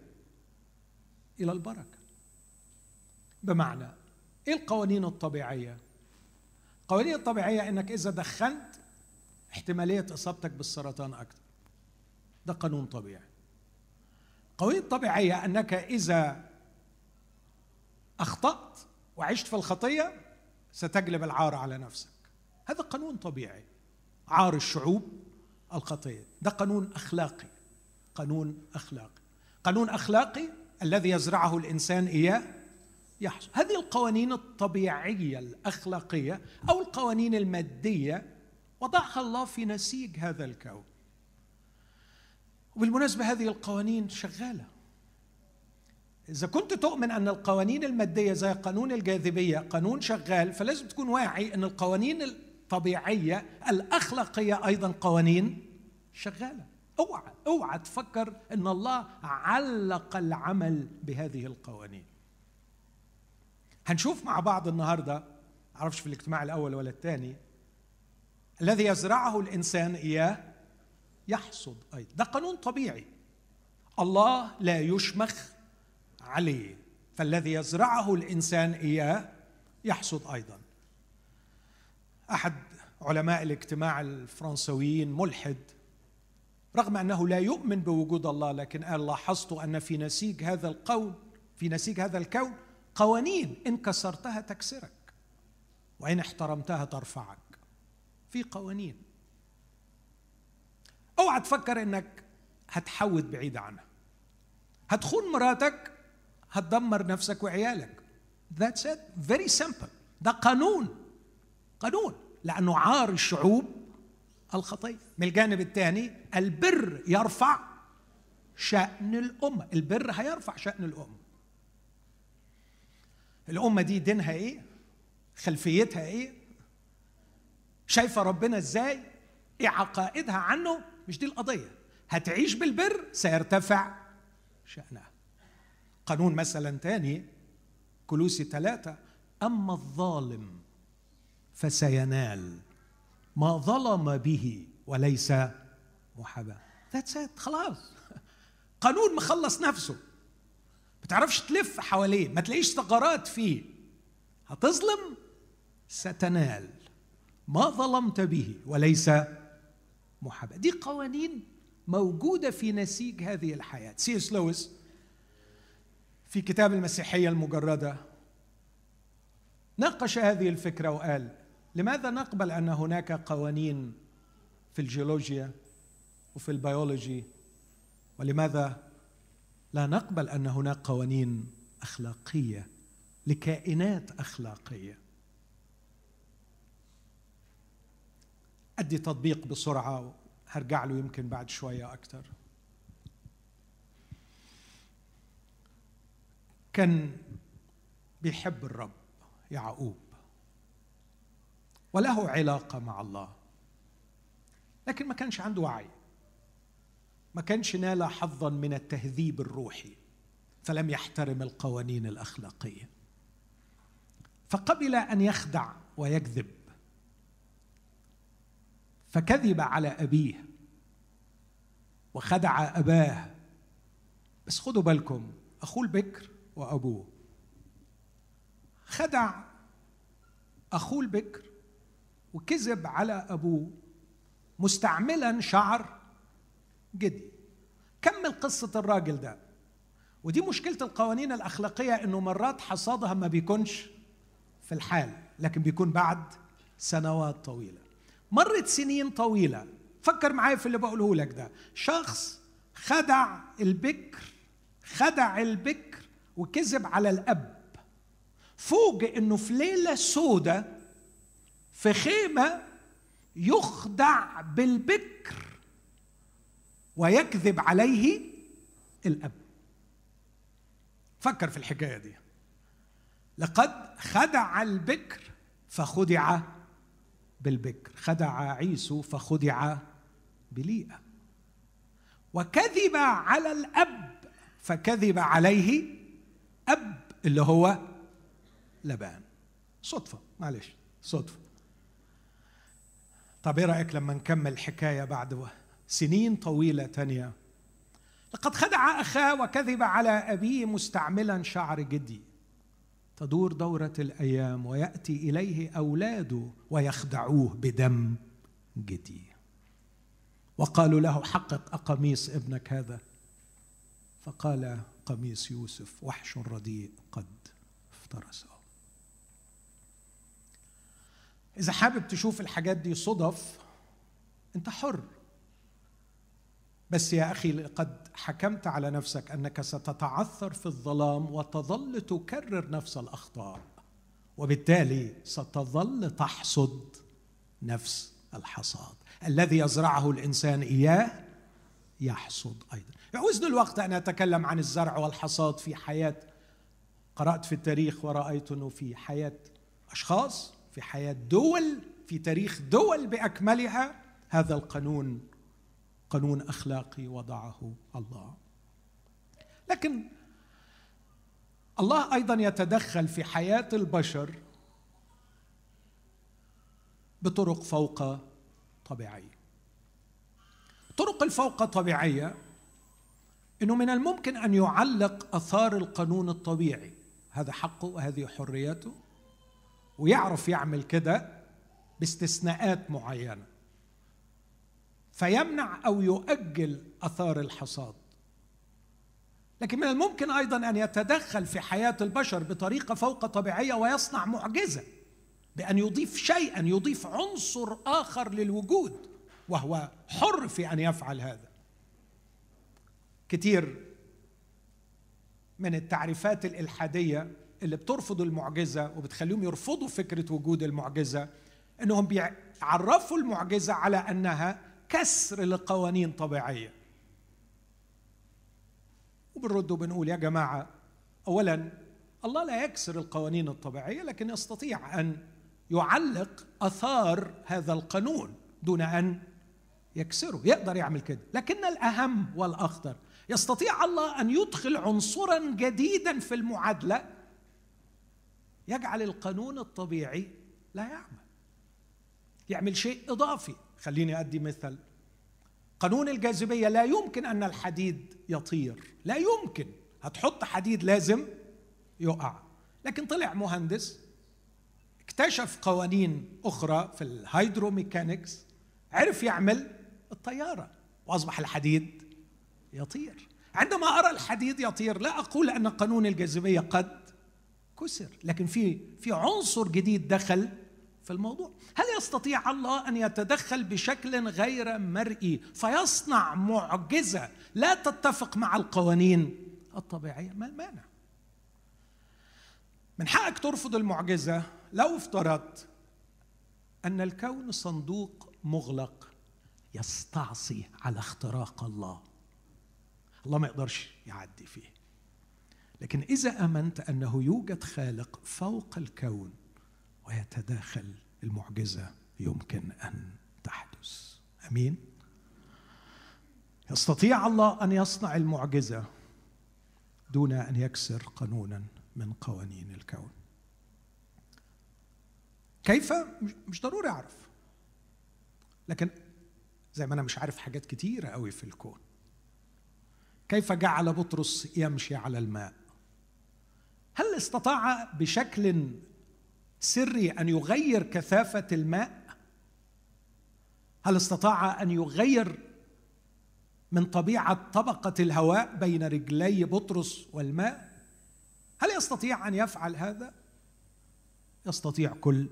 إلى البركة. بمعنى إيه القوانين الطبيعية؟ القوانين الطبيعية إنك إذا دخنت احتمالية إصابتك بالسرطان أكثر. ده قانون طبيعي. القوانين الطبيعيه إنك إذا أخطأت وعشت في الخطية ستجلب العار على نفسك. هذا قانون طبيعي. عار الشعوب الخطيه ده قانون أخلاقي. قانون أخلاقي. قانون أخلاقي الذي يزرعه الإنسان إياه يحصل. هذه القوانين الطبيعية الأخلاقية أو القوانين المادية وضعها الله في نسيج هذا الكون. وبالمناسبة هذه القوانين شغالة. إذا كنت تؤمن أن القوانين المادية زي قانون الجاذبية قانون شغال فلازم تكون واعي أن القوانين الطبيعية الأخلاقية أيضا قوانين شغالة. اوعى اوعى تفكر إن الله علق العمل بهذه القوانين. هنشوف مع بعض النهارده معرفش في الاجتماع الأول ولا الثاني الذي يزرعه الإنسان إياه يحصد أيضا. ده قانون طبيعي. الله لا يشمخ عليه. فالذي يزرعه الإنسان إياه يحصد أيضا. أحد علماء الاجتماع الفرنسويين ملحد رغم أنه لا يؤمن بوجود الله لكن قال لاحظت أن في نسيج هذا القول في نسيج هذا الكون قوانين إن كسرتها تكسرك وإن احترمتها ترفعك. في قوانين. أوعى تفكر إنك هتحود بعيد عنها. هتخون مراتك هتدمر نفسك وعيالك. That's it. Very simple. ده قانون. قانون. لأنه عار الشعوب الخطية من الجانب الثاني البر يرفع شأن الأمة. البر هيرفع شأن الأمة. الأمة دي دينها إيه؟ خلفيتها إيه؟ شايفة ربنا إزاي؟ إيه عقائدها عنه؟ مش دي القضية. هتعيش بالبر سيرتفع شأنها. قانون مثلا تاني كلوسي ثلاثة أما الظالم فسينال. ما ظلم به وليس محاباة. ذاتس ات خلاص. قانون مخلص نفسه. ما تعرفش تلف حواليه ما تلاقيش ثغرات فيه. هتظلم؟ ستنال. ما ظلمت به وليس محاباة. دي قوانين موجودة في نسيج هذه الحياة. سي اس لويس في كتاب المسيحية المجردة ناقش هذه الفكرة وقال لماذا نقبل أن هناك قوانين في الجيولوجيا وفي البيولوجي؟ ولماذا لا نقبل أن هناك قوانين أخلاقية لكائنات أخلاقية؟ أدي تطبيق بسرعة هرجع له يمكن بعد شوية أكثر. كان بيحب الرب يعقوب. وله علاقة مع الله. لكن ما كانش عنده وعي. ما كانش نال حظا من التهذيب الروحي. فلم يحترم القوانين الأخلاقية. فقبل أن يخدع ويكذب فكذب على أبيه وخدع أباه. بس خدوا بالكم اخوه البكر وأبوه. خدع اخوه البكر وكذب على أبوه. مستعملا شعر جدي. كمل قصة الراجل ده. ودي مشكلة القوانين الأخلاقية إنه مرات حصادها ما بيكونش في الحال لكن بيكون بعد سنوات طويلة. مرت سنين طويلة. فكر معايا في اللي بقوله لك ده. شخص خدع البكر خدع البكر وكذب على الأب. فوجئ إنه في ليلة سودة في خيمه يخدع بالبكر ويكذب عليه الأب. فكر في الحكاية دي. لقد خدع البكر فخدع بالبكر. خدع عيسو فخدع بليئة. وكذب على الأب فكذب عليه أب اللي هو لبان. صدفة معلش صدفة. طب إيه رأيك لما نكمل الحكاية بعد سنين طويلة تانية. لقد خدع اخاه وكذب على أبيه مستعملا شعر جدي. تدور دورة الأيام ويأتي إليه اولاده ويخدعوه بدم جدي. وقالوا له حقق اقميص ابنك هذا. فقال قميص يوسف وحش رديء قد افترسه. إذا حابب تشوف الحاجات دي صدف أنت حر. بس يا أخي قد حكمت على نفسك أنك ستتعثر في الظلام وتظل تكرر نفس الأخطاء وبالتالي ستظل تحصد نفس الحصاد. الذي يزرعه الإنسان إياه يحصد أيضا. يعوزني الوقت أن أتكلم عن الزرع والحصاد في حياة قرأت في التاريخ ورأيت أنه في حياة أشخاص في حياة دول في تاريخ دول بأكملها هذا القانون قانون أخلاقي وضعه الله. لكن الله أيضا يتدخل في حياة البشر بطرق فوق طبيعية. الطرق الفوق طبيعية إنه من الممكن أن يعلق آثار القانون الطبيعي. هذا حقه وهذه حريته. ويعرف يعمل كده باستثناءات معينة. فيمنع أو يؤجل آثار الحصاد. لكن من الممكن أيضا أن يتدخل في حياة البشر بطريقة فوق طبيعية ويصنع معجزة بأن يضيف شيئا يضيف عنصر آخر للوجود وهو حر في أن يفعل هذا. كتير من التعريفات الإلحادية اللي بترفض المعجزة وبتخليهم يرفضوا فكرة وجود المعجزة إنهم بيعرفوا المعجزة على أنها كسر لقوانين طبيعية. وبنرد وبنقول يا جماعة اولا الله لا يكسر القوانين الطبيعية لكن يستطيع أن يعلق آثار هذا القانون دون أن يكسره. يقدر يعمل كده. لكن الأهم والأخطر يستطيع الله أن يدخل عنصرا جديدا في المعادلة يجعل القانون الطبيعي لا يعمل. يعمل شيء إضافي. خليني أدي مثل. قانون الجاذبية لا يمكن أن الحديد يطير. لا يمكن. هتحط حديد لازم يقع. لكن طلع مهندس اكتشف قوانين أخرى في الهيدروميكانكس عرف يعمل الطيارة وأصبح الحديد يطير. عندما أرى الحديد يطير لا أقول أن قانون الجاذبية قد كسر. لكن في في عنصر جديد دخل في الموضوع. هل يستطيع الله أن يتدخل بشكل غير مرئي فيصنع معجزة لا تتفق مع القوانين الطبيعية؟ ما المانع. من حقك ترفض المعجزة لو افترضت أن الكون صندوق مغلق يستعصي على اختراق الله. الله ما يقدرش يعدي فيه. لكن إذا آمنت أنه يوجد خالق فوق الكون ويتداخل المعجزة يمكن أن تحدث. آمين؟ يستطيع الله أن يصنع المعجزة دون أن يكسر قانونا من قوانين الكون. كيف؟ مش ضروري أعرف. لكن زي ما أنا مش عارف حاجات كتيرة قوي في الكون. كيف جعل بطرس يمشي على الماء؟ هل استطاع بشكل سري أن يغير كثافة الماء؟ هل استطاع أن يغير من طبيعة طبقة الهواء بين رجلي بطرس والماء؟ هل يستطيع أن يفعل هذا؟ يستطيع كل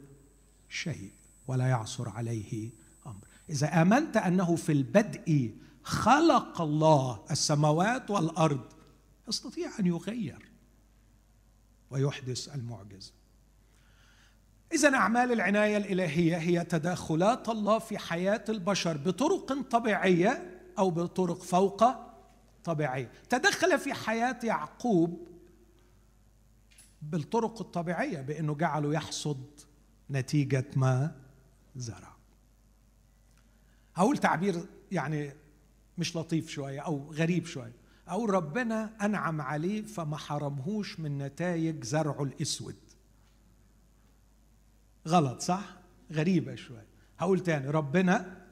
شيء ولا يعصر عليه أمر. إذا آمنت أنه في البدء خلق الله السماوات والأرض يستطيع أن يغير. ويحدث المعجزة. اذا أعمال العناية الإلهية هي تدخلات الله في حياة البشر بطرق طبيعية أو بطرق فوق طبيعية. تدخل في حياة يعقوب بالطرق الطبيعية بأنه جعله يحصد نتيجة ما زرع. هقول تعبير يعني مش لطيف شوية أو غريب شوية. أقول ربنا أنعم عليه فما حرمهوش من نتائج زرعه الأسود. غلط صح؟ غريبة شوية. هقول تاني ربنا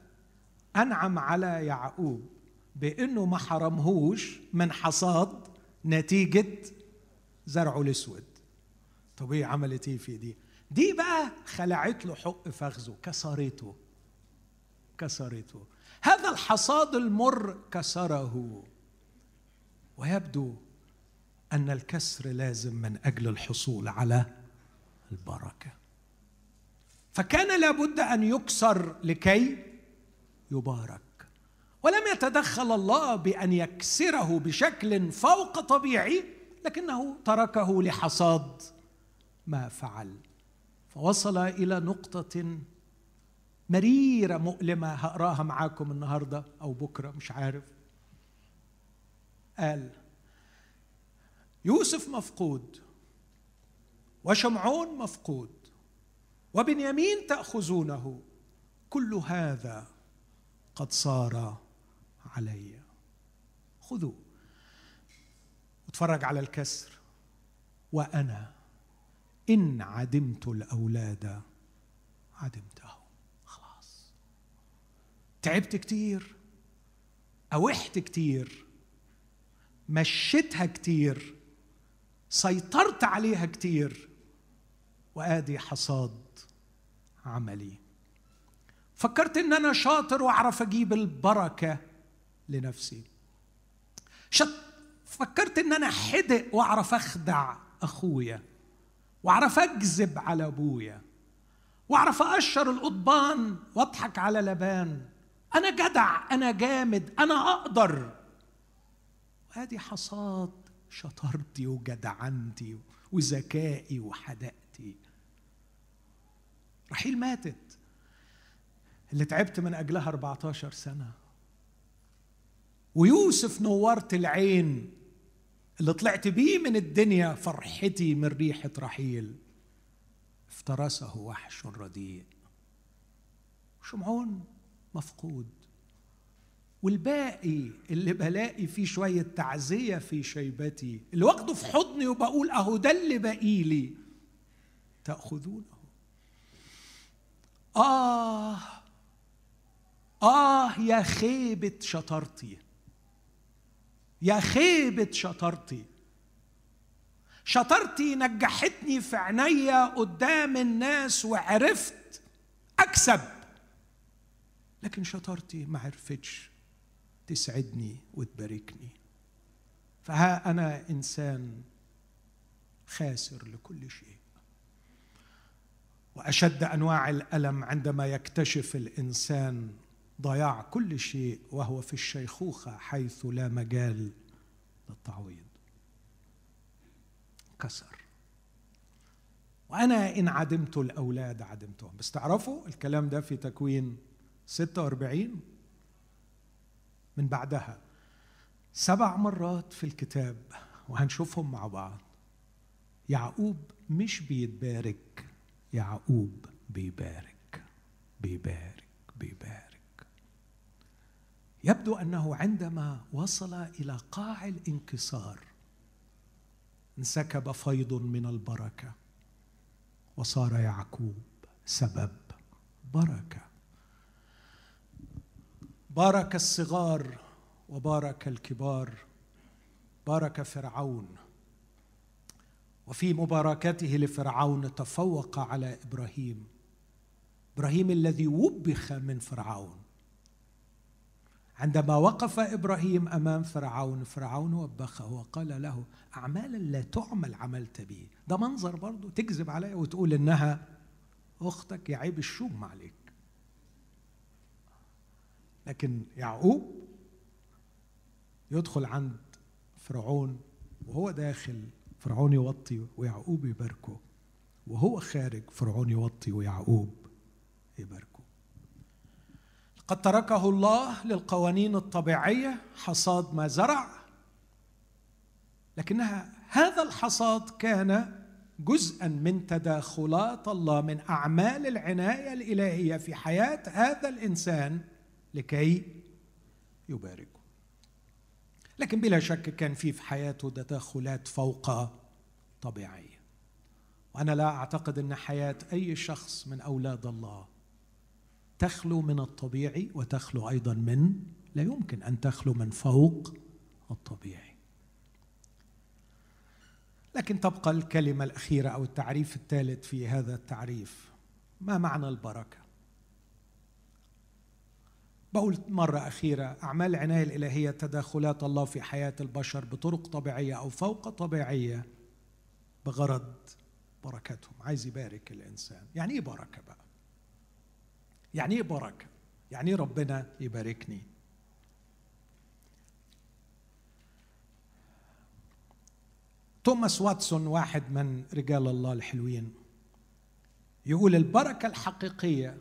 أنعم على يعقوب بأنه ما حرمهوش من حصاد نتيجة زرعه الأسود. طب إيه عملت إيه في دي؟ دي بقى خلعت له حق فخذه كسرته. كسرته. هذا الحصاد المر كسره. ويبدو أن الكسر لازم من أجل الحصول على البركة. فكان لابد أن يكسر لكي يبارك. ولم يتدخل الله بأن يكسره بشكل فوق طبيعي لكنه تركه لحصاد ما فعل. فوصل إلى نقطة مريرة مؤلمة هقراها معاكم النهارده أو بكرة مش عارف. قال يوسف مفقود وشمعون مفقود وبنيامين تأخذونه كل هذا قد صار علي. خذوا واتفرج على الكسر. وأنا إن عدمت الأولاد عدمته. خلاص. تعبت كتير أوحت كتير مشيتها كتير سيطرت عليها كتير وآدي حصاد عملي. فكرت إن أنا شاطر وأعرف أجيب البركة لنفسي. شط فكرت إن أنا حدق وأعرف أخدع أخويا وأعرف أكذب على أبويا وأعرف اقشر القضبان وأضحك على لبان. أنا جدع أنا جامد أنا أقدر. وهذه حصاد شطارتي وجدعنتي وذكائي وحدقتي رحيل ماتت اللي تعبت من أجلها 14 سنة. ويوسف نورت العين اللي طلعت بيه من الدنيا فرحتي من ريحة رحيل. افترسه وحش رديء. شمعون مفقود. والباقي اللي بلاقي فيه شوية تعزية في شيبتي اللي واخده في حضني وبقول أهو ده اللي باقي لي تأخذونه؟ آه آه يا خيبة شطارتي يا خيبة شطارتي. شطارتي نجحتني في عينيا قدام الناس وعرفت أكسب لكن شطارتي ما عرفتش. تسعدني وتباركني. فها أنا إنسان خاسر لكل شيء. وأشد أنواع الألم عندما يكتشف الإنسان ضياع كل شيء وهو في الشيخوخة حيث لا مجال للتعويض. كسر. وأنا إن عدمت الأولاد عدمتهم. بس تعرفوا الكلام ده في تكوين 46 من بعدها. سبع مرات في الكتاب وهنشوفهم مع بعض. يعقوب مش بيتبارك يعقوب بيبارك بيبارك بيبارك. يبدو أنه عندما وصل إلى قاع الانكسار انسكب فيض من البركة وصار يعقوب سبب بركة. بارك الصغار وبارك الكبار. بارك فرعون. وفي مباركته لفرعون تفوق على إبراهيم. إبراهيم الذي وبخ من فرعون. عندما وقف إبراهيم أمام فرعون فرعون وبخه وقال له أعمالا لا تعمل عملت به ده منظر برضه تكذب عليها وتقول إنها أختك يعيب الشوم عليك. لكن يعقوب يدخل عند فرعون وهو داخل فرعون يوطي ويعقوب يباركه وهو خارج فرعون يوطي ويعقوب يباركه. قد تركه الله للقوانين الطبيعية حصاد ما زرع لكنها هذا الحصاد كان جزءا من تداخلات الله من أعمال العناية الإلهية في حياة هذا الإنسان لكي يباركه. لكن بلا شك كان في في حياته تدخلات فوق طبيعية. وأنا لا أعتقد أن حياة أي شخص من أولاد الله تخلو من الطبيعي وتخلو أيضا من لا يمكن أن تخلو من فوق الطبيعي. لكن تبقى الكلمة الأخيرة أو التعريف الثالث في هذا التعريف. ما معنى البركة؟ بقول مرة أخيرة أعمال العناية الإلهية تداخلات الله في حياة البشر بطرق طبيعية أو فوق طبيعية بغرض بركتهم. عايز يبارك الإنسان. يعني إيه بركة بقى؟ يعني إيه بركة؟ يعني إيه ربنا يباركني؟ توماس واتسون واحد من رجال الله الحلوين يقول البركة الحقيقية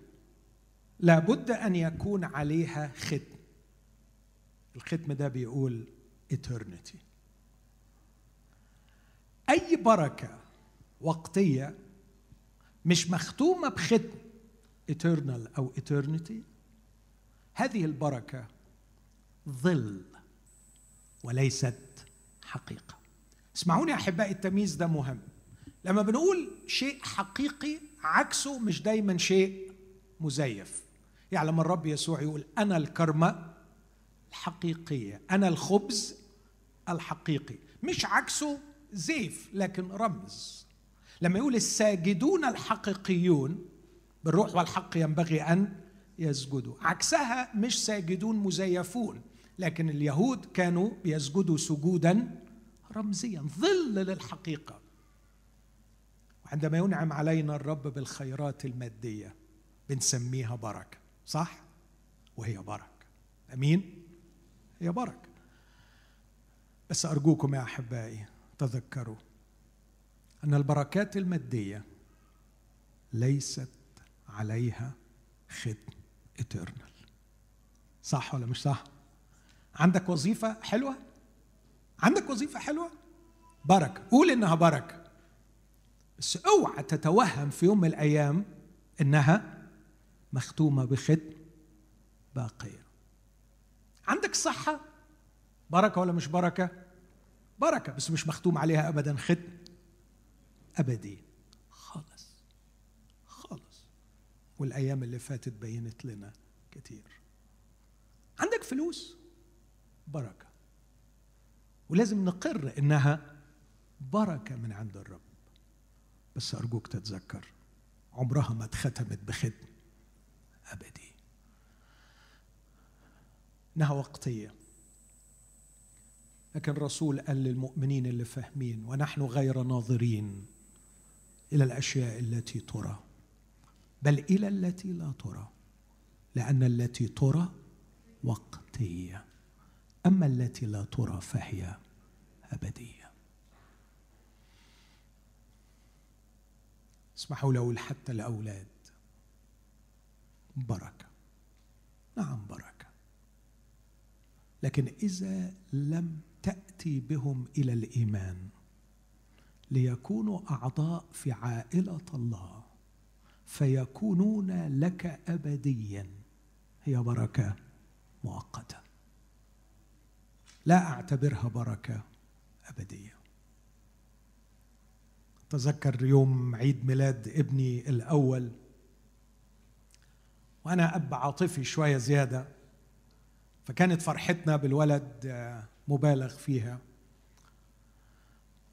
لابد أن يكون عليها ختم. الختم ده بيقول eternity. أي بركة وقتية مش مختومة بختم eternal أو eternity هذه البركة ظل وليست حقيقة. اسمعوني أحبائي التمييز ده مهم. لما بنقول شيء حقيقي عكسه مش دايما شيء مزيف. يعلم الرب يسوع يقول أنا الكرمة الحقيقية أنا الخبز الحقيقي. مش عكسه زيف لكن رمز. لما يقول الساجدون الحقيقيون بالروح والحق ينبغي أن يسجدوا. عكسها مش ساجدون مزيفون لكن اليهود كانوا بيسجدوا سجودا رمزيا ظل للحقيقة. وعندما ينعم علينا الرب بالخيرات المادية بنسميها بركة. صح؟ وهي بركة. أمين؟ هي بركة. بس أرجوكم يا أحبائي تذكروا أن البركات المادية ليست عليها ختم eternal صح ولا مش صح؟ عندك وظيفة حلوة؟ عندك وظيفة حلوة؟ بركة. قول إنها بركة. بس اوعى تتوهم في يوم من الأيام إنها مختومة بختم باقية. عندك صحة؟ بركة ولا مش بركة؟ بركة بس مش مختوم عليها ابدا ختم أبدي. خالص خالص والأيام اللي فاتت بينت لنا كتير. عندك فلوس؟ بركة. ولازم نقر إنها بركة من عند الرب. بس أرجوك تتذكر عمرها ما اتختمت بختم أبدي. انها وقتيه لكن الرسول قال للمؤمنين اللي فاهمين ونحن غير ناظرين إلى الأشياء التي ترى بل إلى التي لا ترى لأن التي ترى وقتيه أما التي لا ترى فهي ابديه اسمحوا له حتى الأولاد. بركة. نعم بركة. لكن إذا لم تأتي بهم إلى الإيمان ليكونوا أعضاء في عائلة الله فيكونون لك ابديا. هي بركة مؤقتة. لا أعتبرها بركة أبدية. تذكر يوم عيد ميلاد ابني الأول وأنا أب عاطفي شوية زيادة فكانت فرحتنا بالولد مبالغ فيها.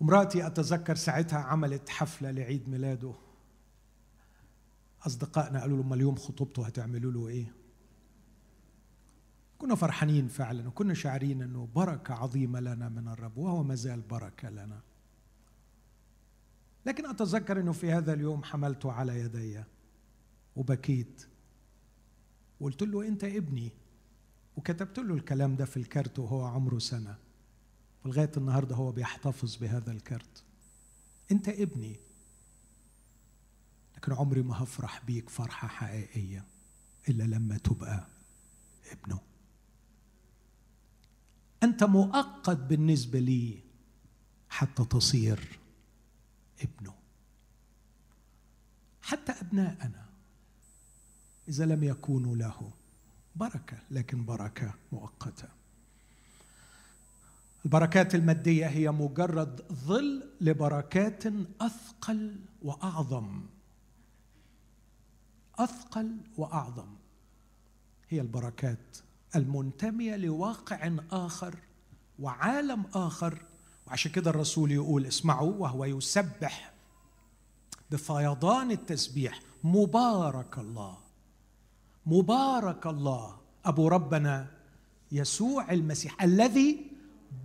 ومراتي أتذكر ساعتها عملت حفلة لعيد ميلاده. أصدقائنا قالوا له اليوم خطوبته هتعملوا له إيه؟ كنا فرحانين فعلا وكنا شاعرين إنه بركة عظيمة لنا من الرب وهو ما زال بركة لنا. لكن أتذكر إنه في هذا اليوم حملته على يدي وبكيت. وقلت له أنت ابني وكتبت له الكلام ده في الكارت وهو عمره سنة ولغاية النهارده هو بيحتفظ بهذا الكارت أنت ابني لكن عمري ما هفرح بيك فرحة حقيقية إلا لما تبقى ابنه. أنت مؤقت بالنسبة لي حتى تصير ابنه. حتى أبناءنا. إذا لم يكونوا له. بركة لكن بركة مؤقتة. البركات المادية هي مجرد ظل لبركات أثقل وأعظم. أثقل وأعظم. هي البركات المنتمية لواقع آخر وعالم آخر. وعشان كده الرسول يقول اسمعوا وهو يسبح بفيضان التسبيح مبارك الله. مبارك الله. أبو ربنا يسوع المسيح الذي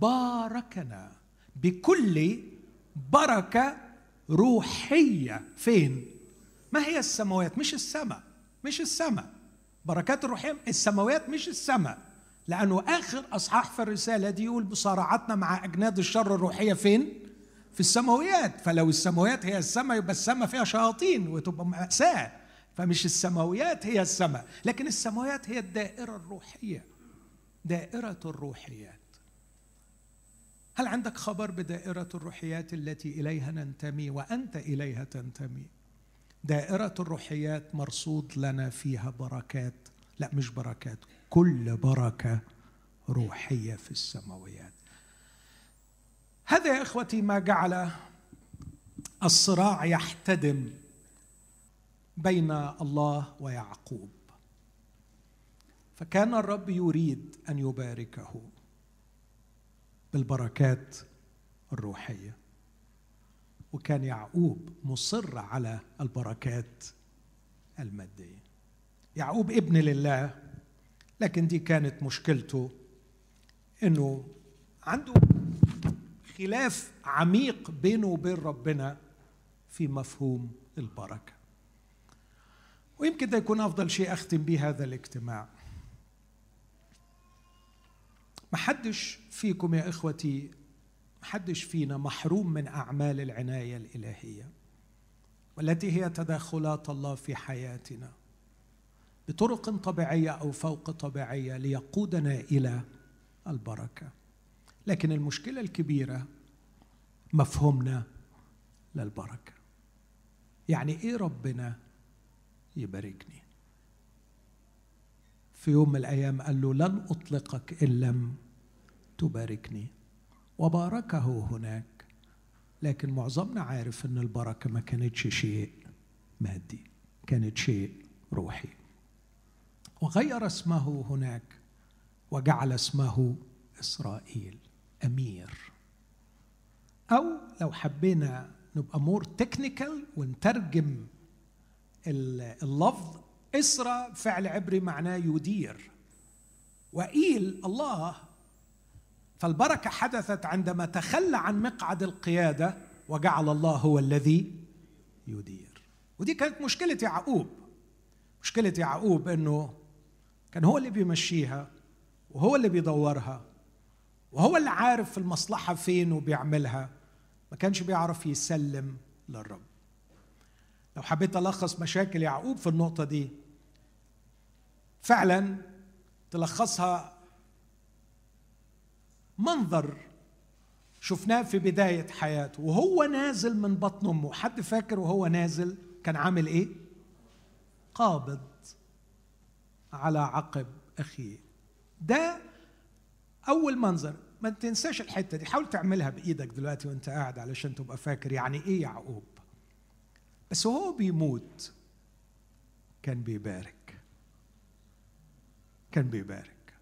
باركنا بكل بركة روحية. فين؟ ما هي السماوات؟ مش السماء مش السماء. بركات الروحية السماوات مش السماء. لأنه آخر أصحاح في الرسالة دي يقول بصراعتنا مع أجناد الشر الروحية فين؟ في السماويات فلو السماوات هي السماء يبقى السماء فيها شياطين وتبقى مأساة. فمش السماويات هي السماء لكن السماويات هي الدائرة الروحية. دائرة الروحيات. هل عندك خبر بدائرة الروحيات التي إليها ننتمي وأنت إليها تنتمي؟ دائرة الروحيات مرصود لنا فيها بركات. لا مش بركات كل بركة روحية في السماويات. هذا يا إخوتي ما جعل الصراع يحتدم. بين الله ويعقوب. فكان الرب يريد أن يباركه بالبركات الروحية وكان يعقوب مصر على البركات المادية. يعقوب ابن لله لكن دي كانت مشكلته إنه عنده خلاف عميق بينه وبين ربنا في مفهوم البركة. ويمكن ده يكون أفضل شيء أختم به هذا الاجتماع. محدش فيكم يا إخوتي محدش فينا محروم من أعمال العناية الإلهية والتي هي تدخلات الله في حياتنا بطرق طبيعية أو فوق طبيعية ليقودنا إلى البركة. لكن المشكلة الكبيرة مفهومنا للبركة. يعني إيه ربنا يباركني. في يوم من الأيام قال له لن أطلقك إن لم تباركني. وباركه هناك لكن معظمنا عارف إن البركة ما كانتش شيء مادي كانت شيء روحي. وغير اسمه هناك وجعل اسمه إسرائيل أمير. أو لو حبينا نبقى more technical ونترجم اللفظ اسرى فعل عبري معناه يدير. وإيل الله. فالبركة حدثت عندما تخلى عن مقعد القيادة وجعل الله هو الذي يدير. ودي كانت مشكلة يعقوب. مشكلة يعقوب إنه كان هو اللي بيمشيها وهو اللي بيدورها وهو اللي عارف المصلحة فين وبيعملها. ما كانش بيعرف يسلم للرب. لو حبيت ألخص مشاكل يعقوب في النقطة دي فعلا تلخصها منظر شفناه في بداية حياته وهو نازل من بطن أمه. حد فاكر وهو نازل كان عامل إيه؟ قابض على عقب أخيه. ده أول منظر. ما تنساش الحتة دي. حاول تعملها بإيدك دلوقتي وأنت قاعد علشان تبقى فاكر يعني إيه يعقوب. بس وهو بيموت كان بيبارك. كان بيبارك.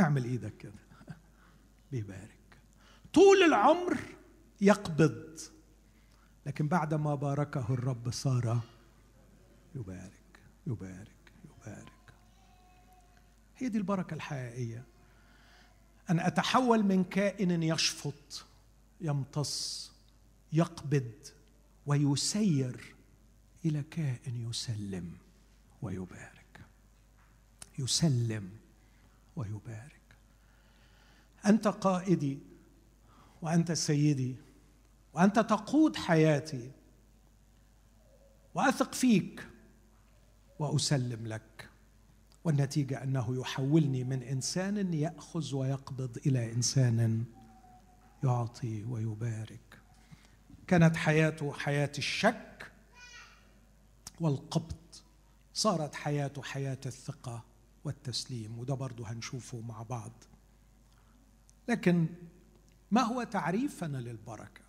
اعمل إيدك كده. بيبارك. طول العمر يقبض. لكن بعد ما باركه الرب صار يبارك يبارك يبارك. هي دي البركة الحقيقية. أن أتحول من كائن يشفط يمتص يقبض ويسير إلى كائن يسلم ويبارك. يسلم ويبارك. أنت قائدي وأنت سيدي وأنت تقود حياتي وأثق فيك وأسلم لك. والنتيجة أنه يحولني من إنسان يأخذ ويقبض إلى إنسان يعطي ويبارك. كانت حياته حياة الشك والقبض صارت حياته حياة الثقة والتسليم وده برضه هنشوفه مع بعض. لكن ما هو تعريفنا للبركة؟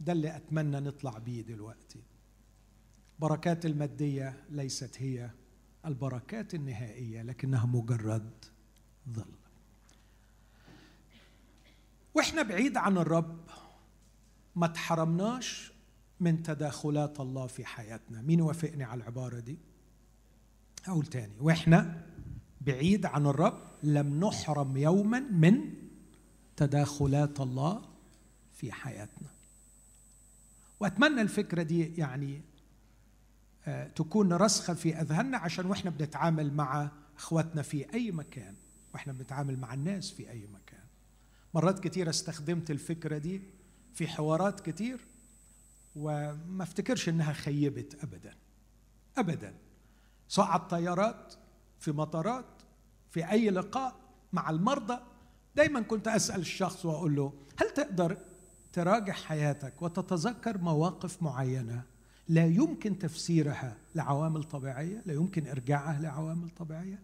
ده اللي أتمنى نطلع بيه دلوقتي. بركات المادية ليست هي البركات النهائية لكنها مجرد ظل. وإحنا بعيد عن الرب ما تحرمناش من تداخلات الله في حياتنا. مين وافقني على العبارة دي؟ أقول تاني. وإحنا بعيد عن الرب لم نحرم يوما من تداخلات الله في حياتنا. وأتمنى الفكرة دي يعني آه، تكون رسخة في أذهاننا عشان وإحنا بنتعامل مع إخواتنا في أي مكان. وإحنا بنتعامل مع الناس في أي مكان. مرات كثيرة استخدمت الفكرة دي في حوارات كتير وما افتكرش إنها خيبت ابدا. ابدا. على الطيارات في مطارات في أي لقاء مع المرضى. دايما كنت أسأل الشخص وأقول له هل تقدر تراجع حياتك وتتذكر مواقف معينة لا يمكن تفسيرها لعوامل طبيعية لا يمكن إرجاعها لعوامل طبيعية؟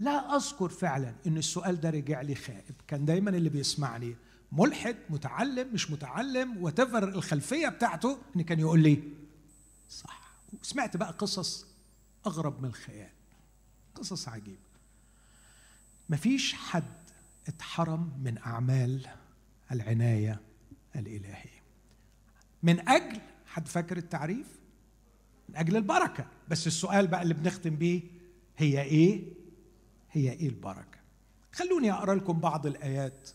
لا أذكر فعلا إن السؤال ده رجع لي خائب. كان دايما اللي بيسمعني ملحد متعلم مش متعلم وتفر الخلفية بتاعته إن كان يقول لي صح. وسمعت بقى قصص أغرب من الخيال. قصص عجيبة. مفيش حد اتحرم من أعمال العناية الإلهية. من أجل حد فاكر التعريف؟ من أجل البركة. بس السؤال بقى اللي بنختم بيه هي إيه؟ هي إيه البركة؟ خلوني أقرأ لكم بعض الآيات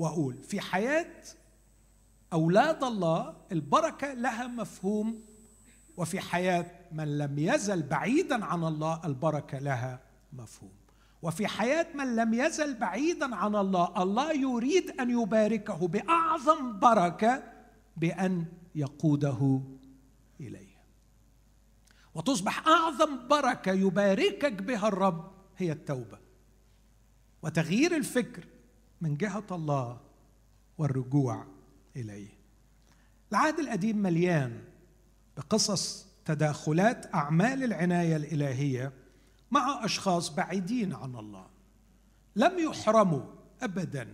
وأقول في حياة أولاد الله البركة لها مفهوم وفي حياة من لم يزل بعيدا عن الله البركة لها مفهوم. وفي حياة من لم يزل بعيدا عن الله الله يريد أن يباركه بأعظم بركة بأن يقوده اليه وتصبح أعظم بركة يباركك بها الرب هي التوبة. وتغيير الفكر. من جهة الله والرجوع إليه. العهد القديم مليان بقصص تداخلات أعمال العناية الإلهية مع أشخاص بعيدين عن الله لم يحرموا ابدا.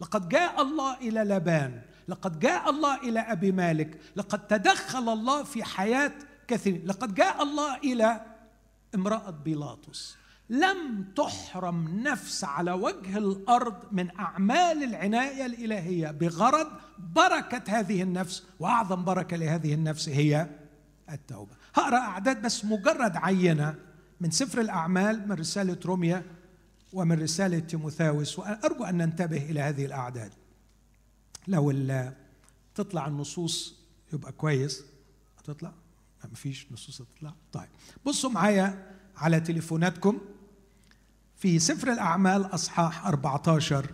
لقد جاء الله إلى لبان لقد جاء الله إلى أبي مالك لقد تدخل الله في حياة كثير. لقد جاء الله إلى امرأة بيلاطس. لم تحرم نفس على وجه الأرض من أعمال العناية الإلهية بغرض بركة هذه النفس وأعظم بركة لهذه النفس هي التوبة. هقرأ أعداد بس مجرد عينة من سفر الأعمال من رسالة روميا ومن رسالة تيموثاوس وأرجو أن ننتبه إلى هذه الأعداد. لو تطلع النصوص يبقى كويس. هتطلع فيش نصوص تطلع. طيب بصوا معايا على تليفوناتكم. في سفر الأعمال أصحاح 14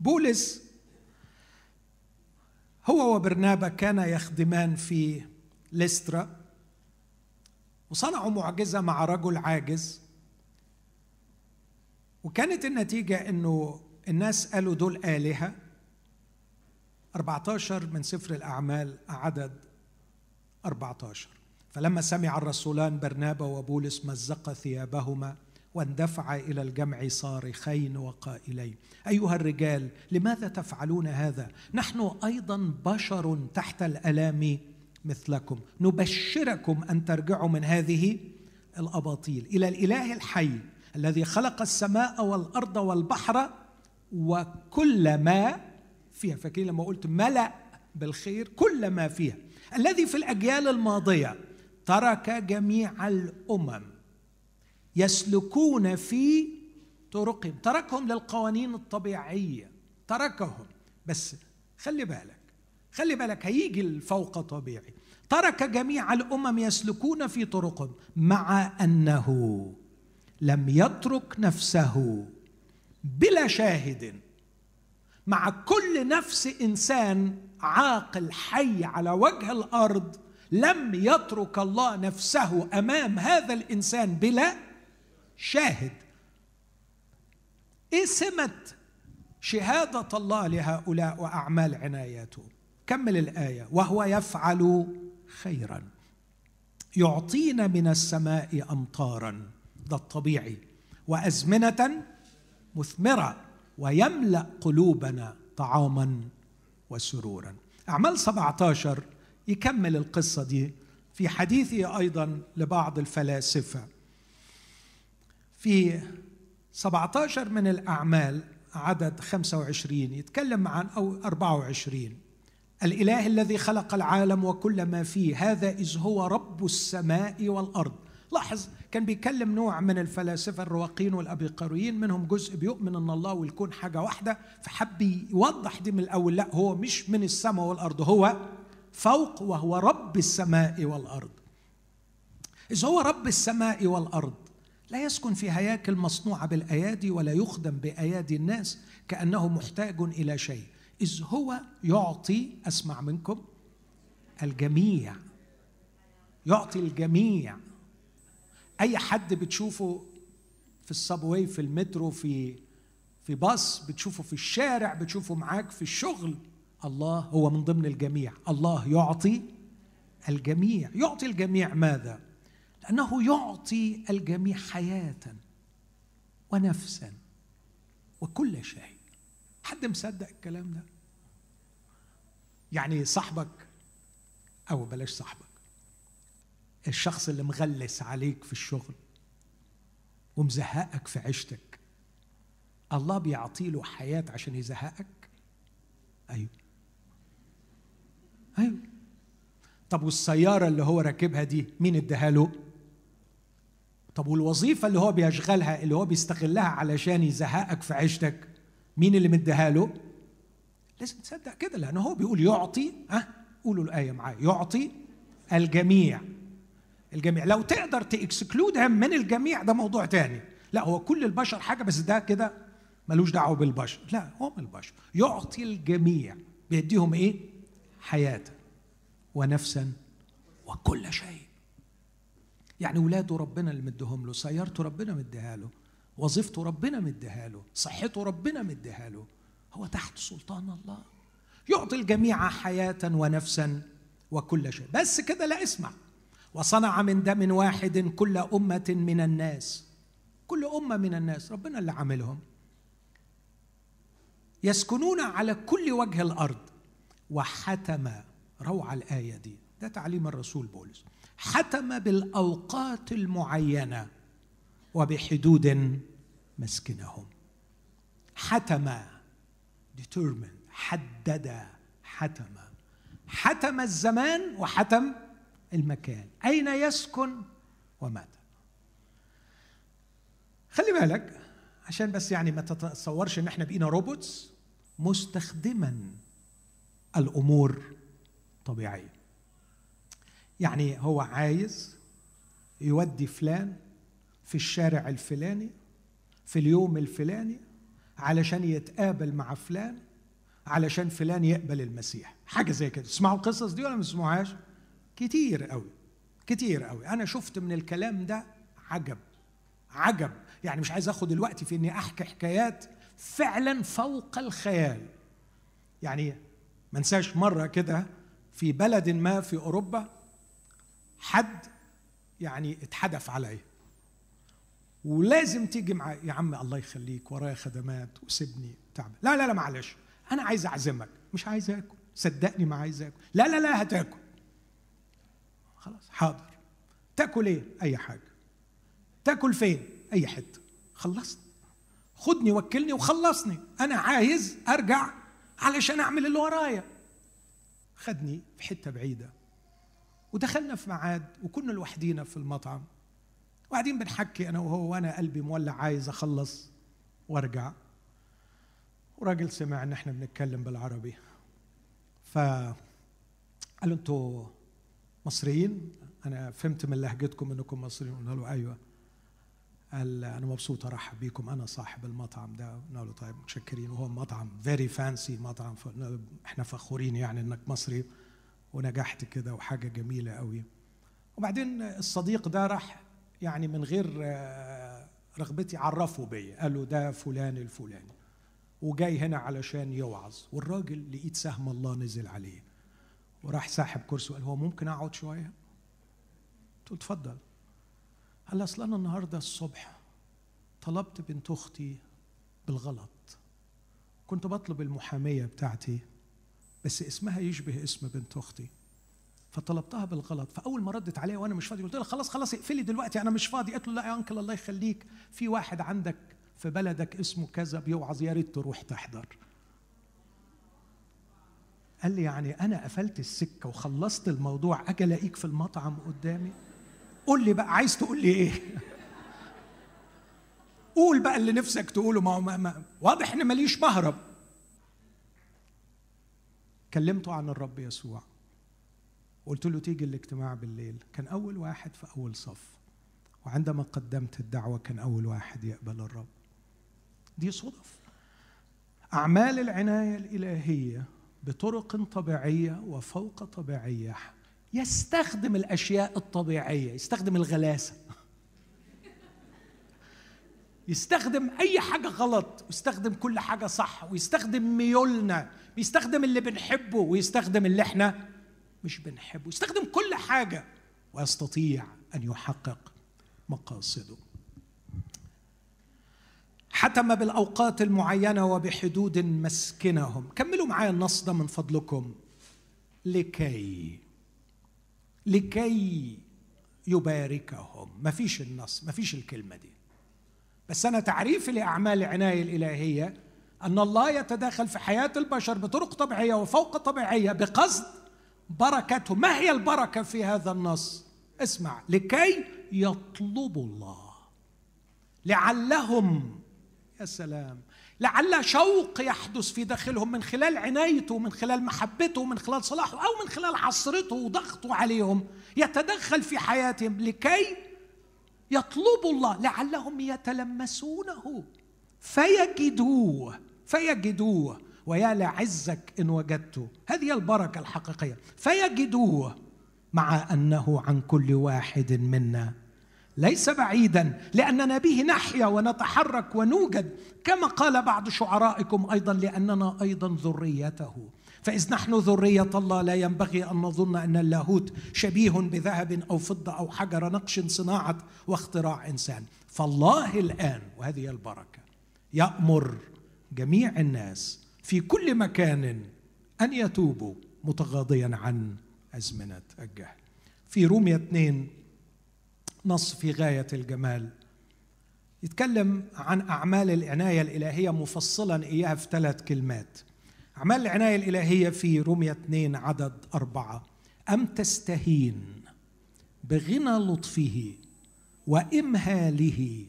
بولس هو وبرنابا كانا يخدمان في لسترا وصنعوا معجزة مع رجل عاجز. وكانت النتيجة أنه الناس قالوا دول آلهة. 14 من سفر الأعمال عدد 14 فلما سمع الرسولان برنابا وبولس مزق ثيابهما واندفع إلى الجمع صارخين وقائلين. أيها الرجال لماذا تفعلون هذا؟ نحن أيضا بشر تحت الألام مثلكم. نبشركم أن ترجعوا من هذه الأباطيل إلى الإله الحي الذي خلق السماء والأرض والبحر وكل ما فيها. فاكرين لما قلت ملأ بالخير؟ كل ما فيها. الذي في الأجيال الماضية ترك جميع الأمم. يسلكون في طرقهم. تركهم للقوانين الطبيعية. تركهم. بس خلي بالك. خلي بالك هيجي الفوق طبيعي. ترك جميع الأمم يسلكون في طرقهم مع أنه لم يترك نفسه بلا شاهد. مع كل نفس إنسان عاقل حي على وجه الأرض لم يترك الله نفسه أمام هذا الإنسان بلا شاهد. إيه سمه شهادة الله لهؤلاء وأعمال عنايته كمل الآية وهو يفعل خيرا. يعطينا من السماء امطارا ده الطبيعي وأزمنة مثمرة ويملأ قلوبنا طعاما وسرورا. أعمال 17 يكمل القصة دي في حديثه أيضا لبعض الفلاسفة. في 17 من الأعمال عدد 25 يتكلم عن أو 24 الإله الذي خلق العالم وكل ما فيه هذا إذ هو رب السماء والأرض. لاحظ كان بيكلم نوع من الفلاسفة الرواقين والأبيقرويين منهم جزء بيؤمن أن الله والكون حاجة واحدة فحب يوضح دي من الأول لا هو مش من السماء والأرض هو فوق وهو رب السماء والأرض. إذ هو رب السماء والأرض. لا يسكن في هياكل مصنوعه بالأيادي ولا يخدم بأيادي الناس كأنه محتاج إلى شيء. إذ هو يعطي أسمع منكم الجميع. يعطي الجميع. أي حد بتشوفه في الصابواي في المترو في في باص بتشوفه في الشارع بتشوفه معاك في الشغل الله هو من ضمن الجميع. الله يعطي الجميع. يعطي الجميع ماذا؟ لأنه يعطي الجميع حياة ونفسا وكل شيء. حد مصدق الكلام ده؟ يعني صاحبك أو بلاش صاحبك. الشخص اللي مغلس عليك في الشغل ومزهقك في عيشتك الله بيعطي له حياة عشان يزهقك؟ أيوه. أيوه. طب والسيارة اللي هو راكبها دي مين اداها له؟ طب والوظيفة اللي هو بيشغلها اللي هو بيستغلها علشان يزهقك في عيشتك مين اللي مديها له؟ لازم تصدق كده لأنه هو بيقول يعطي ها؟ قولوا الآية معايا يعطي الجميع. الجميع. لو تقدر تكسكلودها من الجميع ده موضوع تاني. لا هو كل البشر حاجة بس ده كده ملوش دعوة بالبشر. لا هم البشر. يعطي الجميع. بيديهم إيه؟ حياة ونفسا وكل شيء. يعني ولاده ربنا اللي مديهم له سيارته ربنا مديها له وظيفته ربنا مديها له صحته ربنا مديها له. هو تحت سلطان الله. يعطي الجميع حياة ونفسا وكل شيء. بس كده لا اسمع. وصنع من دم واحد كل أمة من الناس. كل أمة من الناس. ربنا اللي عاملهم. يسكنون على كل وجه الأرض. وحتم روعة الآية دي. ده تعليم الرسول بولس. حتم بالأوقات المعينة وبحدود مسكنهم. حتم. Determine. حدد. حتم. حتم الزمان وحتم المكان. أين يسكن ومتى؟ خلي بالك عشان بس يعني ما تتصورش إن إحنا بقينا روبوتس مستخدما الأمور طبيعية. يعني هو عايز يودي فلان في الشارع الفلاني في اليوم الفلاني علشان يتقابل مع فلان علشان فلان يقبل المسيح. حاجة زي كده. تسمعوا القصص دي ولا ما تسمعوهاش؟ كتير قوي كتير قوي. أنا شفت من الكلام ده عجب عجب. يعني مش عايز آخد الوقت في إني أحكي حكايات فعلا فوق الخيال. يعني ما انساش مرة كده في بلد ما في أوروبا حد يعني اتحدف عليا ولازم تيجي معايا يا عم الله يخليك ورايا خدمات وسيبني تعب لا لا لا معلش. أنا عايز أعزمك. مش عايز آكل. صدقني ما عايز آكل. لا لا لا هتاكل. خلاص حاضر. تاكل إيه؟ أي حاجة. تاكل فين؟ أي حتة. خلصت. خدني وكلني وخلصني. أنا عايز أرجع علشان أعمل اللي ورايا. خدني في حتة بعيدة. ودخلنا في ميعاد وكنا لوحدينا في المطعم. وقاعدين بنحكي أنا وهو وأنا قلبي مولع عايز أخلص وأرجع. وراجل سمع إن إحنا بنتكلم بالعربي. ف قال أنتوا مصريين؟ أنا فهمت من لهجتكم إنكم مصريين. قلنا له أيوه. قال أنا مبسوط أرحب بيكم. أنا صاحب المطعم ده. قلنا له طيب متشكرين. وهو مطعم فيري فانسي مطعم. إحنا فخورين يعني إنك مصري. ونجحت كده وحاجة جميلة قوي. وبعدين الصديق ده راح يعني من غير آه، رغبتي عرفه بيا قال له ده فلان الفلاني. وجاي هنا علشان يوعظ. والراجل لقيت سهم الله نزل عليه. وراح ساحب كرسي وقال هو ممكن أقعد شوية؟ قلت له اتفضل. قال أصل أنا النهارده الصبح طلبت بنت أختي بالغلط. كنت بطلب المحامية بتاعتي بس اسمها يشبه اسم بنت أختي. فطلبتها بالغلط. فأول ما ردت عليها وأنا مش فاضي قلت لها خلاص خلاص اقفلي دلوقتي أنا مش فاضي. قالت له لا يا أنكل الله يخليك. في واحد عندك في بلدك اسمه كذا بيوعظ يا ريت تروح تحضر. قال لي يعني أنا قفلت السكة وخلصت الموضوع أجي ألاقيك في المطعم قدامي. قول لي بقى عايز تقول لي إيه؟ قول بقى اللي نفسك تقوله. ما, ما, ما واضح إن ماليش مهرب. كلمته عن الرب يسوع. قلت له تيجي الاجتماع بالليل. كان أول واحد في أول صف. وعندما قدمت الدعوة كان أول واحد يقبل الرب. دي صدف. أعمال العناية الإلهية بطرق طبيعية وفوق طبيعية يستخدم الأشياء الطبيعية يستخدم الغلاسة. يستخدم أي حاجة غلط ويستخدم كل حاجة صح ويستخدم ميولنا بيستخدم اللي بنحبه ويستخدم اللي إحنا مش بنحبه. يستخدم كل حاجة ويستطيع أن يحقق مقاصده. حتم بالأوقات المعينة وبحدود مسكنهم. كملوا معايا النص ده من فضلكم. لكي لكي يباركهم. ما فيش النص ما فيش الكلمة دي. بس أنا تعريفي لأعمال العناية الإلهية أن الله يتداخل في حياة البشر بطرق طبيعية وفوق طبيعية بقصد بركته. ما هي البركة في هذا النص؟ اسمع لكي يطلبوا الله. لعلهم يا سلام لعل شوق يحدث في داخلهم من خلال عنايته من خلال محبته من خلال صلاحه أو من خلال حصرته وضغطه عليهم يتدخل في حياتهم لكي يطلبوا الله لعلهم يتلمسونه. فيجدوه فيجدوه. ويا لعزك إن وجدته. هذه البركة الحقيقية. فيجدوه مع أنه عن كل واحد منا. ليس بعيدا لاننا به نحيا ونتحرك ونوجد. كما قال بعض شعرائكم أيضا لأننا أيضا ذريته. فإذ نحن ذرية الله لا ينبغي أن نظن أن اللاهوت شبيه بذهب أو فضة أو حجر نقش صناعة واختراع إنسان. فالله الآن وهذه البركة يأمر جميع الناس في كل مكان أن يتوبوا متغاضيا عن أزمنة الجهل. في رومية اثنين نص في غاية الجمال يتكلم عن أعمال العناية الإلهية مفصلا إياها في ثلاث كلمات. اعمال العناية الإلهية في رومية اثنين عدد أربعة؟ أم تستهين بغنى لطفه وإمهاله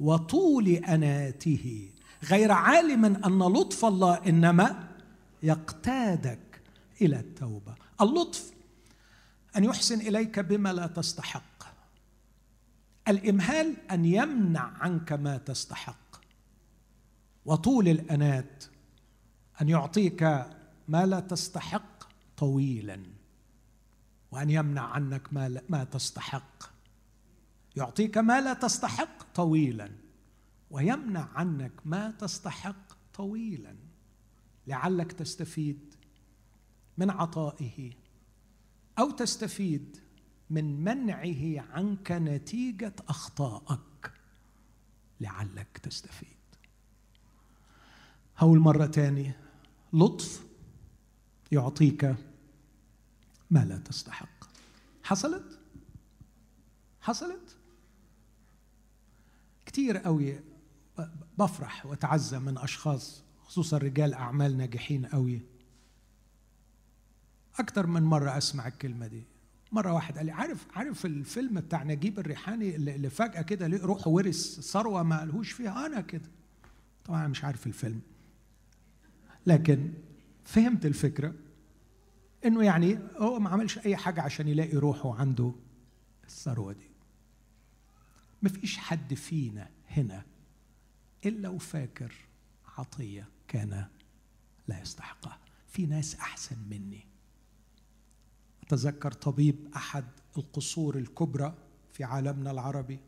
وطول أناته؟ غير عالم أن لطف الله إنما يقتادك إلى التوبة. اللطف أن يحسن إليك بما لا تستحق. الإمهال أن يمنع عنك ما تستحق. وطول الأنات أن يعطيك ما لا تستحق طويلا وأن يمنع عنك ما, ما تستحق. يعطيك ما لا تستحق طويلا ويمنع عنك ما تستحق طويلا. لعلك تستفيد من عطائه أو تستفيد من منعه عنك نتيجة أخطائك. لعلك تستفيد. هقول مرة تاني لطف يعطيك ما لا تستحق. حصلت؟ حصلت؟ كتير قوي بفرح واتعزى من أشخاص خصوصا رجال أعمال ناجحين قوي. أكتر من مرة أسمع الكلمة دي. مرة واحد قال لي عارف عارف الفيلم بتاع نجيب الريحاني اللي فجأة كده روح ورث ثروة ما قالهوش فيها؟ أنا كده. طبعا أنا مش عارف الفيلم. لكن فهمت الفكرة إنه يعني هو ما عملش أي حاجة عشان يلاقي روحه عنده الثروة دي. مفيش حد فينا هنا إلا وفاكر عطية كان لا يستحقها. في ناس أحسن مني. أتذكر طبيب أحد القصور الكبرى في عالمنا العربي.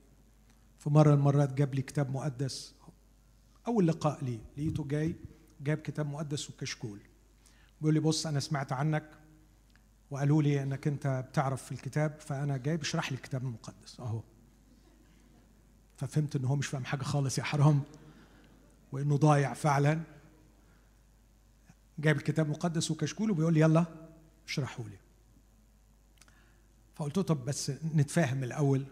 في من المرات جاب لي كتاب مقدس. أول لقاء لي لقيته جاي. جاب كتاب مقدس وكشكول. بيقول لي بص أنا سمعت عنك وقالوا لي إنك أنت بتعرف في الكتاب فأنا جاي بشرح لي الكتاب المقدس أهو. ففهمت إن هو مش فاهم حاجة خالص يا حرام وإنه ضايع فعلا. جايب الكتاب المقدس وكشكول وبيقول لي يلا اشرحوا لي. فقلت له طب بس نتفاهم الأول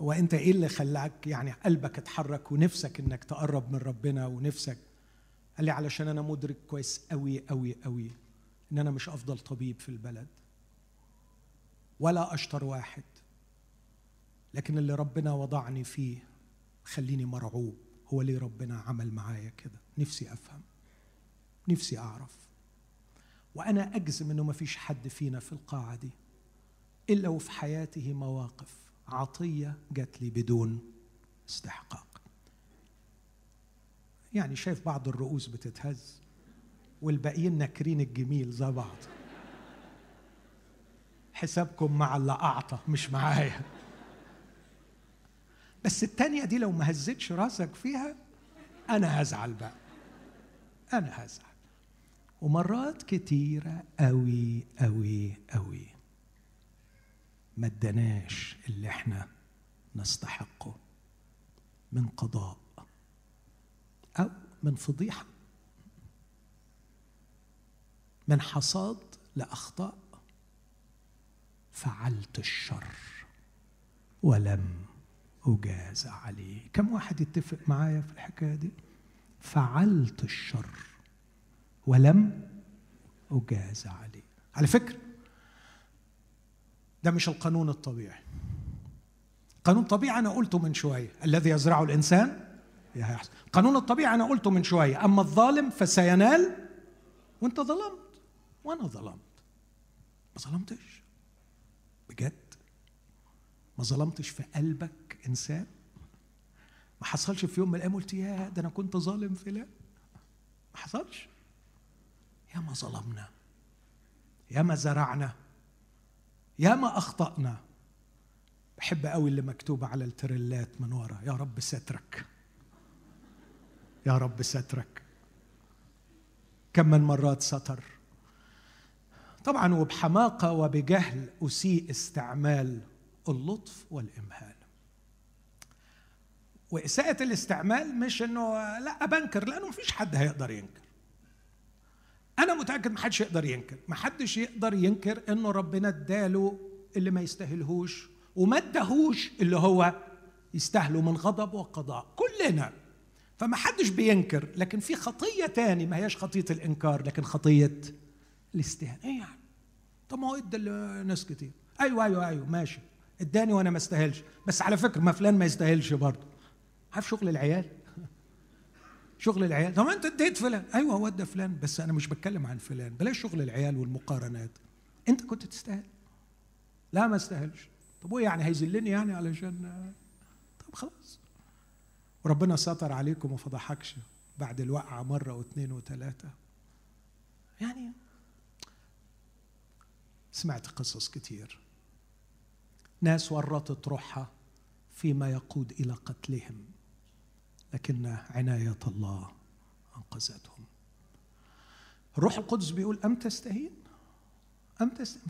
هو أنت إيه اللي خلاك يعني قلبك اتحرك ونفسك إنك تقرب من ربنا ونفسك قال لي علشان أنا مدرك كويس قوي قوي قوي إن أنا مش أفضل طبيب في البلد ولا أشطر واحد. لكن اللي ربنا وضعني فيه خليني مرعوب. هو ليه ربنا عمل معايا كده؟ نفسي أفهم. نفسي أعرف. وأنا أجزم إنه ما فيش حد فينا في القاعة دي إلا وفي حياته مواقف عطية جات لي بدون استحقاق. يعني شايف بعض الرؤوس بتتهز والباقيين ناكرين الجميل زي بعض. حسابكم مع اللي أعطى مش معايا. بس التانية دي لو ما هزتش راسك فيها أنا هزعل بقى. أنا هزعل. ومرات كتيرة أوي أوي أوي ما اداناش اللي إحنا نستحقه من قضاء أو من فضيحة من حصاد لأخطاء. فعلت الشر ولم أجاز عليه. كم واحد يتفق معايا في الحكاية دي؟ فعلت الشر ولم أجاز عليه. على فكرة ده مش القانون الطبيعي. قانون طبيعي أنا قلته من شوية الذي يزرعه الإنسان يحصل قانون الطبيعي أنا قلته من شوية. أما الظالم فسينال وأنت ظلمت. وأنا ظلمت. ما ظلمتش. بجد. ما ظلمتش في قلبك إنسان. ما حصلش في يوم من الأيام قلت يا ده أنا كنت ظالم فلان. ما حصلش. يا ما ظلمنا. يا ما زرعنا. يا ما أخطأنا. بحب قوي اللي مكتوب على التريلات من ورا. يا رب سترك. يا رب سترك. كم من مرات ستر. طبعا وبحماقة وبجهل أسيء استعمال اللطف والإمهال. وإساءة الاستعمال مش إنه لا بنكر لأنه مفيش حد هيقدر ينكر. أنا متأكد محدش يقدر ينكر. محدش يقدر ينكر إنه ربنا اداله اللي ما يستاهلهوش وما اداهوش اللي هو يستاهله من غضب وقضاء. كلنا فما حدش بينكر لكن في خطية تاني ما هياش خطية الإنكار لكن خطية الاستهانة. إيه يعني؟ طب ما هو إدى ناس كتير. أيوه أيوه أيوه ماشي. إداني وأنا ما استاهلش. بس على فكرة ما فلان ما يستاهلش برضه. عارف شغل العيال؟ شغل العيال. طب أنت اديت فلان. أيوه هو ادى فلان بس أنا مش بتكلم عن فلان. بلاش شغل العيال والمقارنات. أنت كنت تستاهل. لا ما استاهلش. طب وايه يعني هيذلني يعني علشان طب خلاص. وربنا ستر عليكم وما فضحكش بعد الوقعة مرة واثنين وثلاثة. يعني سمعت قصص كتير. ناس ورطت روحها فيما يقود إلى قتلهم لكن عناية الله أنقذتهم. الروح القدس بيقول أم تستهين؟ أم تستهين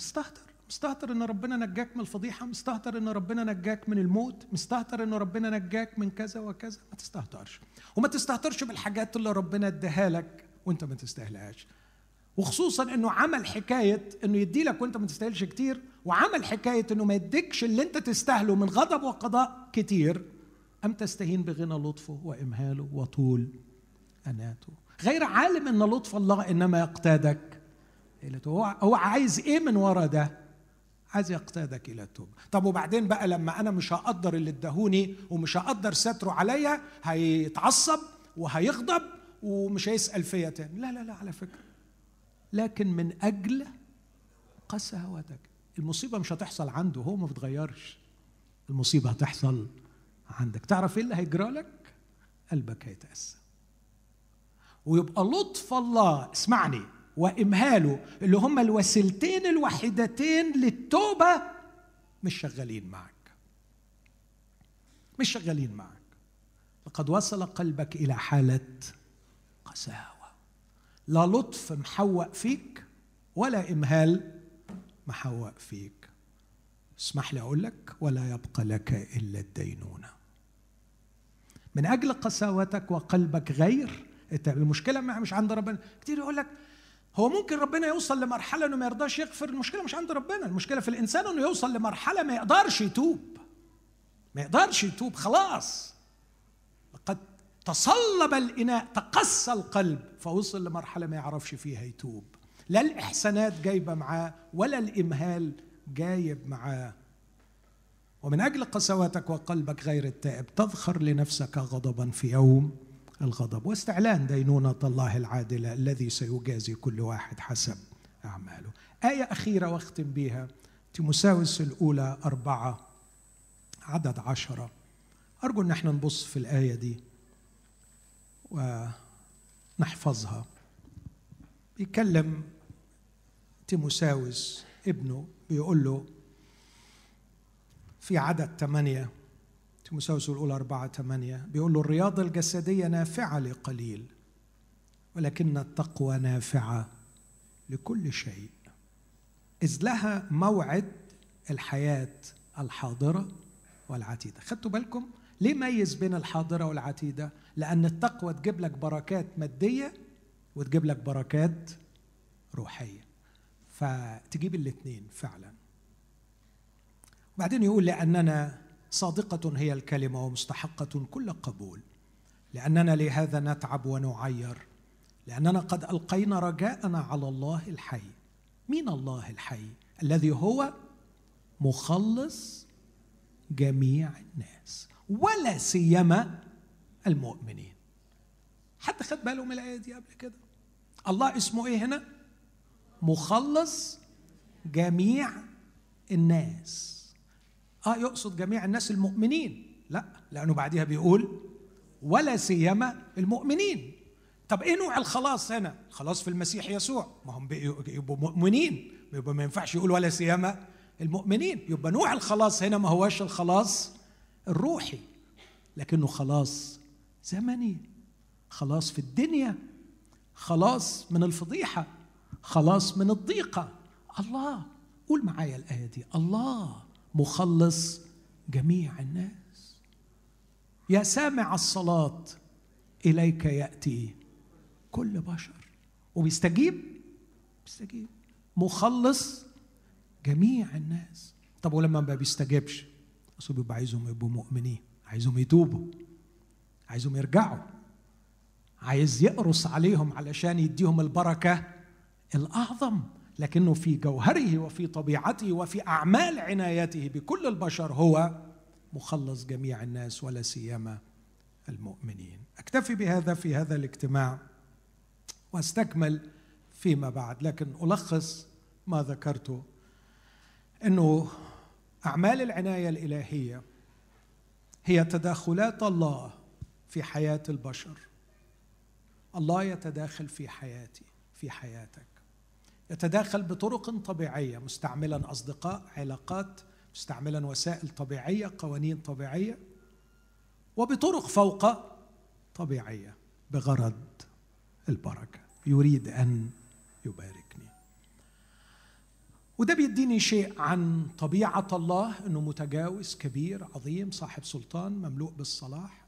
مستهتر إن ربنا نجاك من الفضيحة مستهتر إن ربنا نجاك من الموت مستهتر إن ربنا نجاك من كذا وكذا. ما تستهترش. وما تستهترش بالحاجات اللي ربنا اداها لك وأنت ما تستاهلهاش. وخصوصا إنه عمل حكاية إنه يدي لك وأنت ما تستاهلش كتير وعمل حكاية إنه ما يديكش اللي أنت تستاهله من غضب وقضاء كتير. أم تستهين بغنى لطفه وإمهاله وطول أناته. غير عالم إن لطف الله إنما يقتادك هو هو عايز إيه من ورا ده؟ عايز يقتادك إلى التوبة. طب وبعدين بقى لما أنا مش هقدر اللي اداهوني ومش هقدر ستره عليا هيتعصب وهيغضب ومش هيسأل فيا تاني. لا لا لا على فكرة. لكن من أجل قساوتك المصيبة مش هتحصل عنده هو ما بتغيرش. المصيبة هتحصل عندك. تعرف إيه اللي هيجرى لك؟ قلبك هيتأسى ويبقى لطف الله اسمعني وإمهاله اللي هما الوسيلتين الوحيدتين للتوبة مش شغالين معك. مش شغالين معك. لقد وصل قلبك إلى حالة قساوة. لا لطف محوق فيك ولا إمهال محوق فيك. اسمح لي أقول لك ولا يبقى لك إلا الدينونة. من أجل قساوتك وقلبك غير المشكلة مش عند ربنا. كتير يقول لك هو ممكن ربنا يوصل لمرحلة إنه ما يرضاش يغفر المشكلة مش عند ربنا. المشكلة في الإنسان إنه يوصل لمرحلة ما يقدرش يتوب. ما يقدرش يتوب خلاص. لقد تصلب الإناء تقسى القلب فوصل لمرحلة ما يعرفش فيها يتوب. لا الإحسانات جايبة معاه ولا الإمهال جايب معاه. ومن أجل قسوتك وقلبك غير التائب تذخر لنفسك غضبا في يوم. الغضب واستعلان دينونة الله العادلة الذي سيجازي كل واحد حسب أعماله. آية أخيرة واختم بها. تيموساوس الأولى أربعة عدد عشرة. أرجو أن إحنا نبص في الآية دي ونحفظها. بيكلم تيموساوس ابنه بيقول له في عدد ثمانية تيموساوس الأولى أربعة ثمانية بيقول له الرياضة الجسدية نافعة لقليل ولكن التقوى نافعة لكل شيء. إذ لها موعد الحياة الحاضرة والعتيدة. خدتوا بالكم ليه ميز بين الحاضرة والعتيدة؟ لأن التقوى تجيب لك بركات مادية وتجيب لك بركات روحية. فتجيب الاثنين فعلا. بعدين يقول لأننا صادقة هي الكلمة ومستحقة كل قبول. لأننا لهذا نتعب ونعير. لأننا قد ألقينا رجاءنا على الله الحي مين الله الحي الذي هو مخلص جميع الناس ولا سيما المؤمنين. حد خد باله من الآية دي قبل كده؟ الله اسمه إيه هنا؟ مخلص جميع الناس. آه يقصد جميع الناس المؤمنين. لا لأنه بعدها بيقول ولا سيما المؤمنين. طب إيه نوع الخلاص هنا؟ خلاص في المسيح يسوع. ما هم يبقوا مؤمنين. يبقى ما ينفعش يقول ولا سيما المؤمنين. يبقى نوع الخلاص هنا ما هوش الخلاص الروحي لكنه خلاص زمني خلاص في الدنيا خلاص من الفضيحة خلاص من الضيقة. الله قول معايا الآية دي. الله. مخلص جميع الناس. يا سامع الصلاة إليك يأتي كل بشر. وبيستجيب؟ بيستجيب. مخلص جميع الناس. طب ولما ما بيستجيبش؟ أصل بيبقى عايزهم يبقوا مؤمنين عايزهم يتوبوا عايزهم يرجعوا عايز يقرص عليهم علشان يديهم البركة الأعظم. لكنه في جوهره وفي طبيعته وفي أعمال عنايته بكل البشر هو مخلص جميع الناس ولا سيما المؤمنين. أكتفي بهذا في هذا الاجتماع وأستكمل فيما بعد لكن ألخص ما ذكرته إنه أعمال العناية الإلهية هي تداخلات الله في حياة البشر. الله يتداخل في حياتي في حياتك. يتداخل بطرق طبيعية مستعملا أصدقاء علاقات مستعملا وسائل طبيعية قوانين طبيعية وبطرق فوق طبيعية بغرض البركة. يريد أن يباركني. وده بيديني شيء عن طبيعة الله إنه متجاوز كبير عظيم صاحب سلطان مملوء بالصلاح.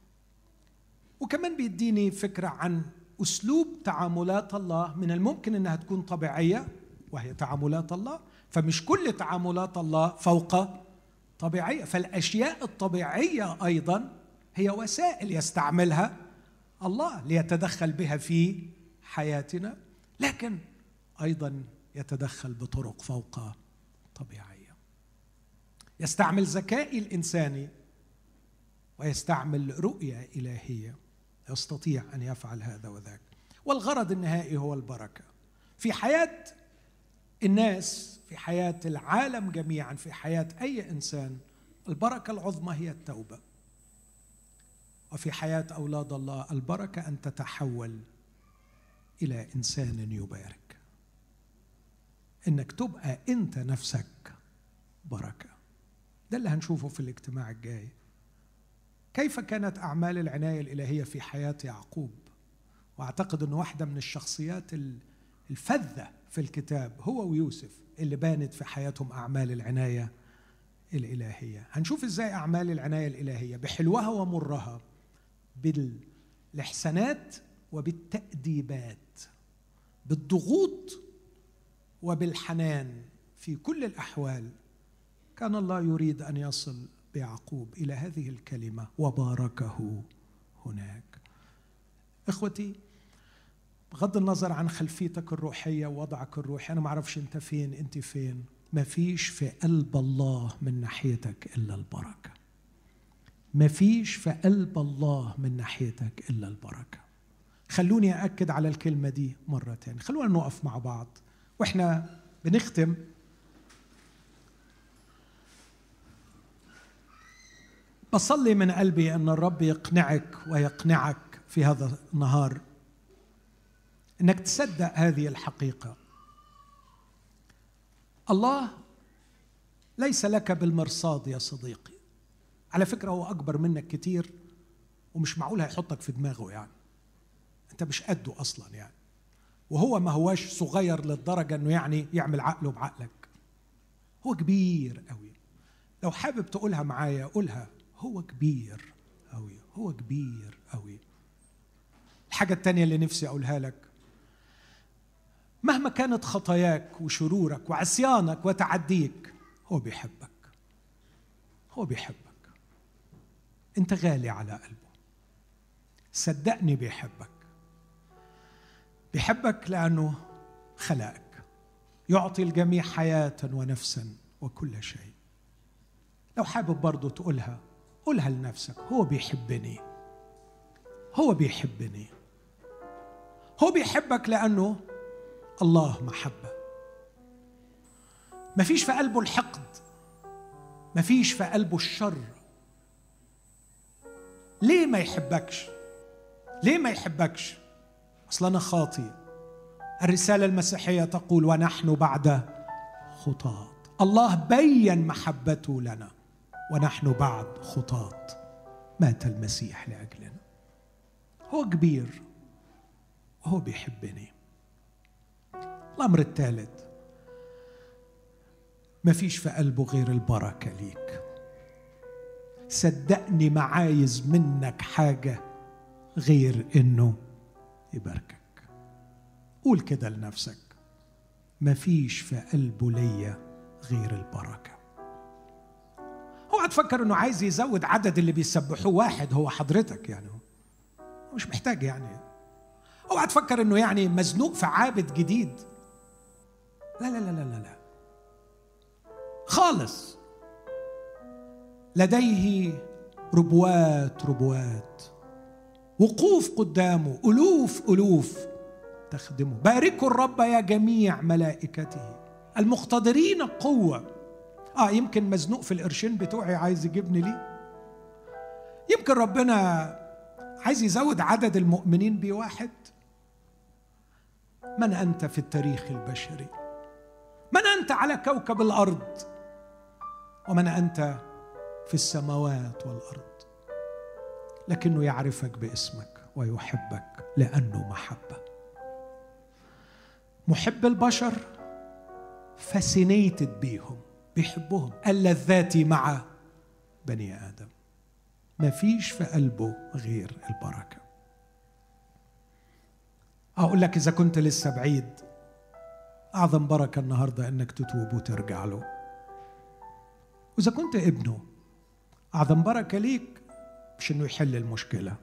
وكمان بيديني فكرة عن أسلوب تعاملات الله من الممكن إنها تكون طبيعية وهي تعاملات الله. فمش كل تعاملات الله فوق طبيعية. فالأشياء الطبيعية أيضا هي وسائل يستعملها الله ليتدخل بها في حياتنا لكن أيضا يتدخل بطرق فوق طبيعية. يستعمل ذكائي الانساني ويستعمل رؤية إلهية. يستطيع أن يفعل هذا وذاك. والغرض النهائي هو البركة. في حياة الناس في حياة العالم جميعا في حياة أي إنسان البركة العظمى هي التوبة. وفي حياة أولاد الله البركة أن تتحول إلى إنسان يبارك. إنك تبقى أنت نفسك بركة. ده اللي هنشوفه في الاجتماع الجاي. كيف كانت أعمال العناية الإلهية في حياة يعقوب؟ وأعتقد ان واحدة من الشخصيات الفذة في الكتاب هو ويوسف اللي بانت في حياتهم أعمال العناية الإلهية. هنشوف إزاي أعمال العناية الإلهية بحلوها ومرها بالإحسانات وبالتأديبات بالضغوط وبالحنان في كل الأحوال. كان الله يريد أن يصل بيعقوب إلى هذه الكلمة وباركه هناك. إخوتي بغض النظر عن خلفيتك الروحية ووضعك الروحي أنا ما أعرفش أنت فين أنت فين. ما فيش في قلب الله من ناحيتك إلا البركة. ما فيش في قلب الله من ناحيتك إلا البركة. خلوني اكد على الكلمة دي مرة تانية. خلونا نقف مع بعض. وإحنا بنختم بصلي من قلبي أن الرب يقنعك ويقنعك في هذا النهار. إنك تصدق هذه الحقيقة. الله ليس لك بالمرصاد يا صديقي. على فكرة هو أكبر منك كتير ومش معقول هيحطك في دماغه يعني. أنت مش قده أصلا يعني. وهو ما هواش صغير للدرجة إنه يعني يعمل عقله بعقلك. هو كبير قوي. لو حابب تقولها معايا قولها. هو كبير قوي هو كبير قوي الحاجة التانية اللي نفسي أقولها لك مهما كانت خطاياك وشرورك وعصيانك وتعديك هو بيحبك هو بيحبك. أنت غالي على قلبه. صدقني بيحبك. بيحبك لأنه خلقك. يعطي الجميع حياة ونفسا وكل شيء. لو حابب برضه تقولها. قولها لنفسك هو بيحبني. هو بيحبني. هو بيحبك لأنه الله محبة. ما فيش في قلبه الحقد. ما فيش في قلبه الشر. ليه ما يحبكش؟ ليه ما يحبكش؟ أصل أنا خاطي الرسالة المسيحية تقول ونحن بعد خطاة. الله بين محبته لنا. ونحن بعد خطاة. مات المسيح لأجلنا. هو كبير وهو بيحبني. الأمر الثالث ما فيش في قلبه غير البركة ليك. صدقني ما عايز منك حاجة غير إنه يباركك. قول كده لنفسك. ما فيش في قلبه ليا غير البركة. اوعى تفكر انه عايز يزود عدد اللي بيسبحوه. واحد هو حضرتك يعني. هو مش محتاج يعني. اوعى تفكر انه يعني مزنوق في عابد جديد. لا لا لا لا لا, لا. خالص. لديه ربوات ربوات. وقوف قدامه ألوف ألوف تخدمه. باركوا الرب يا جميع ملائكته. المقتدرين قوة. آه يمكن مزنوق في القرشين بتوعي عايز يجيبني ليه؟ يمكن ربنا عايز يزود عدد المؤمنين بواحد. من أنت في التاريخ البشري؟ من أنت على كوكب الأرض؟ ومن أنت في السماوات والأرض؟ لكنه يعرفك باسمك ويحبك لأنه محبة. محب البشر فاسينيتد بيهم. بيحبهم. اللذات مع بني آدم. ما فيش في قلبه غير البركة. أقول لك إذا كنت لسه بعيد أعظم بركة النهارده إنك تتوب وترجع له. وإذا كنت ابنه أعظم بركة ليك مش إنه يحل المشكلة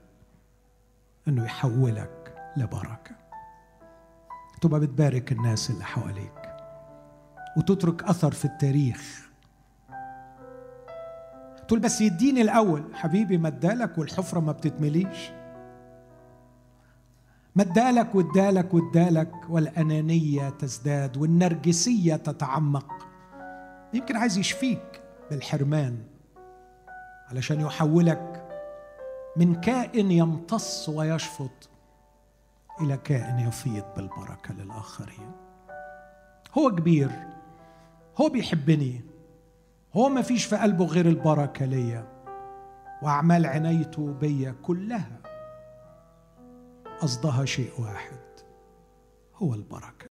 إنه يحولك لبركة. تبقى بتبارك الناس اللي حواليك. وتترك أثر في التاريخ. تقول بس يديني الأول. حبيبي ما ادالك والحفرة ما بتتمليش. ما ادالك وادالك وادالك والأنانية تزداد والنرجسية تتعمق. يمكن عايز يشفيك بالحرمان علشان يحولك من كائن يمتص ويشفط إلى كائن يفيض بالبركة للآخرين. هو كبير. هو بيحبني. هو ما فيش في قلبه غير البركة ليا وأعمال عنايته بيا كلها. قصدها شيء واحد هو البركة.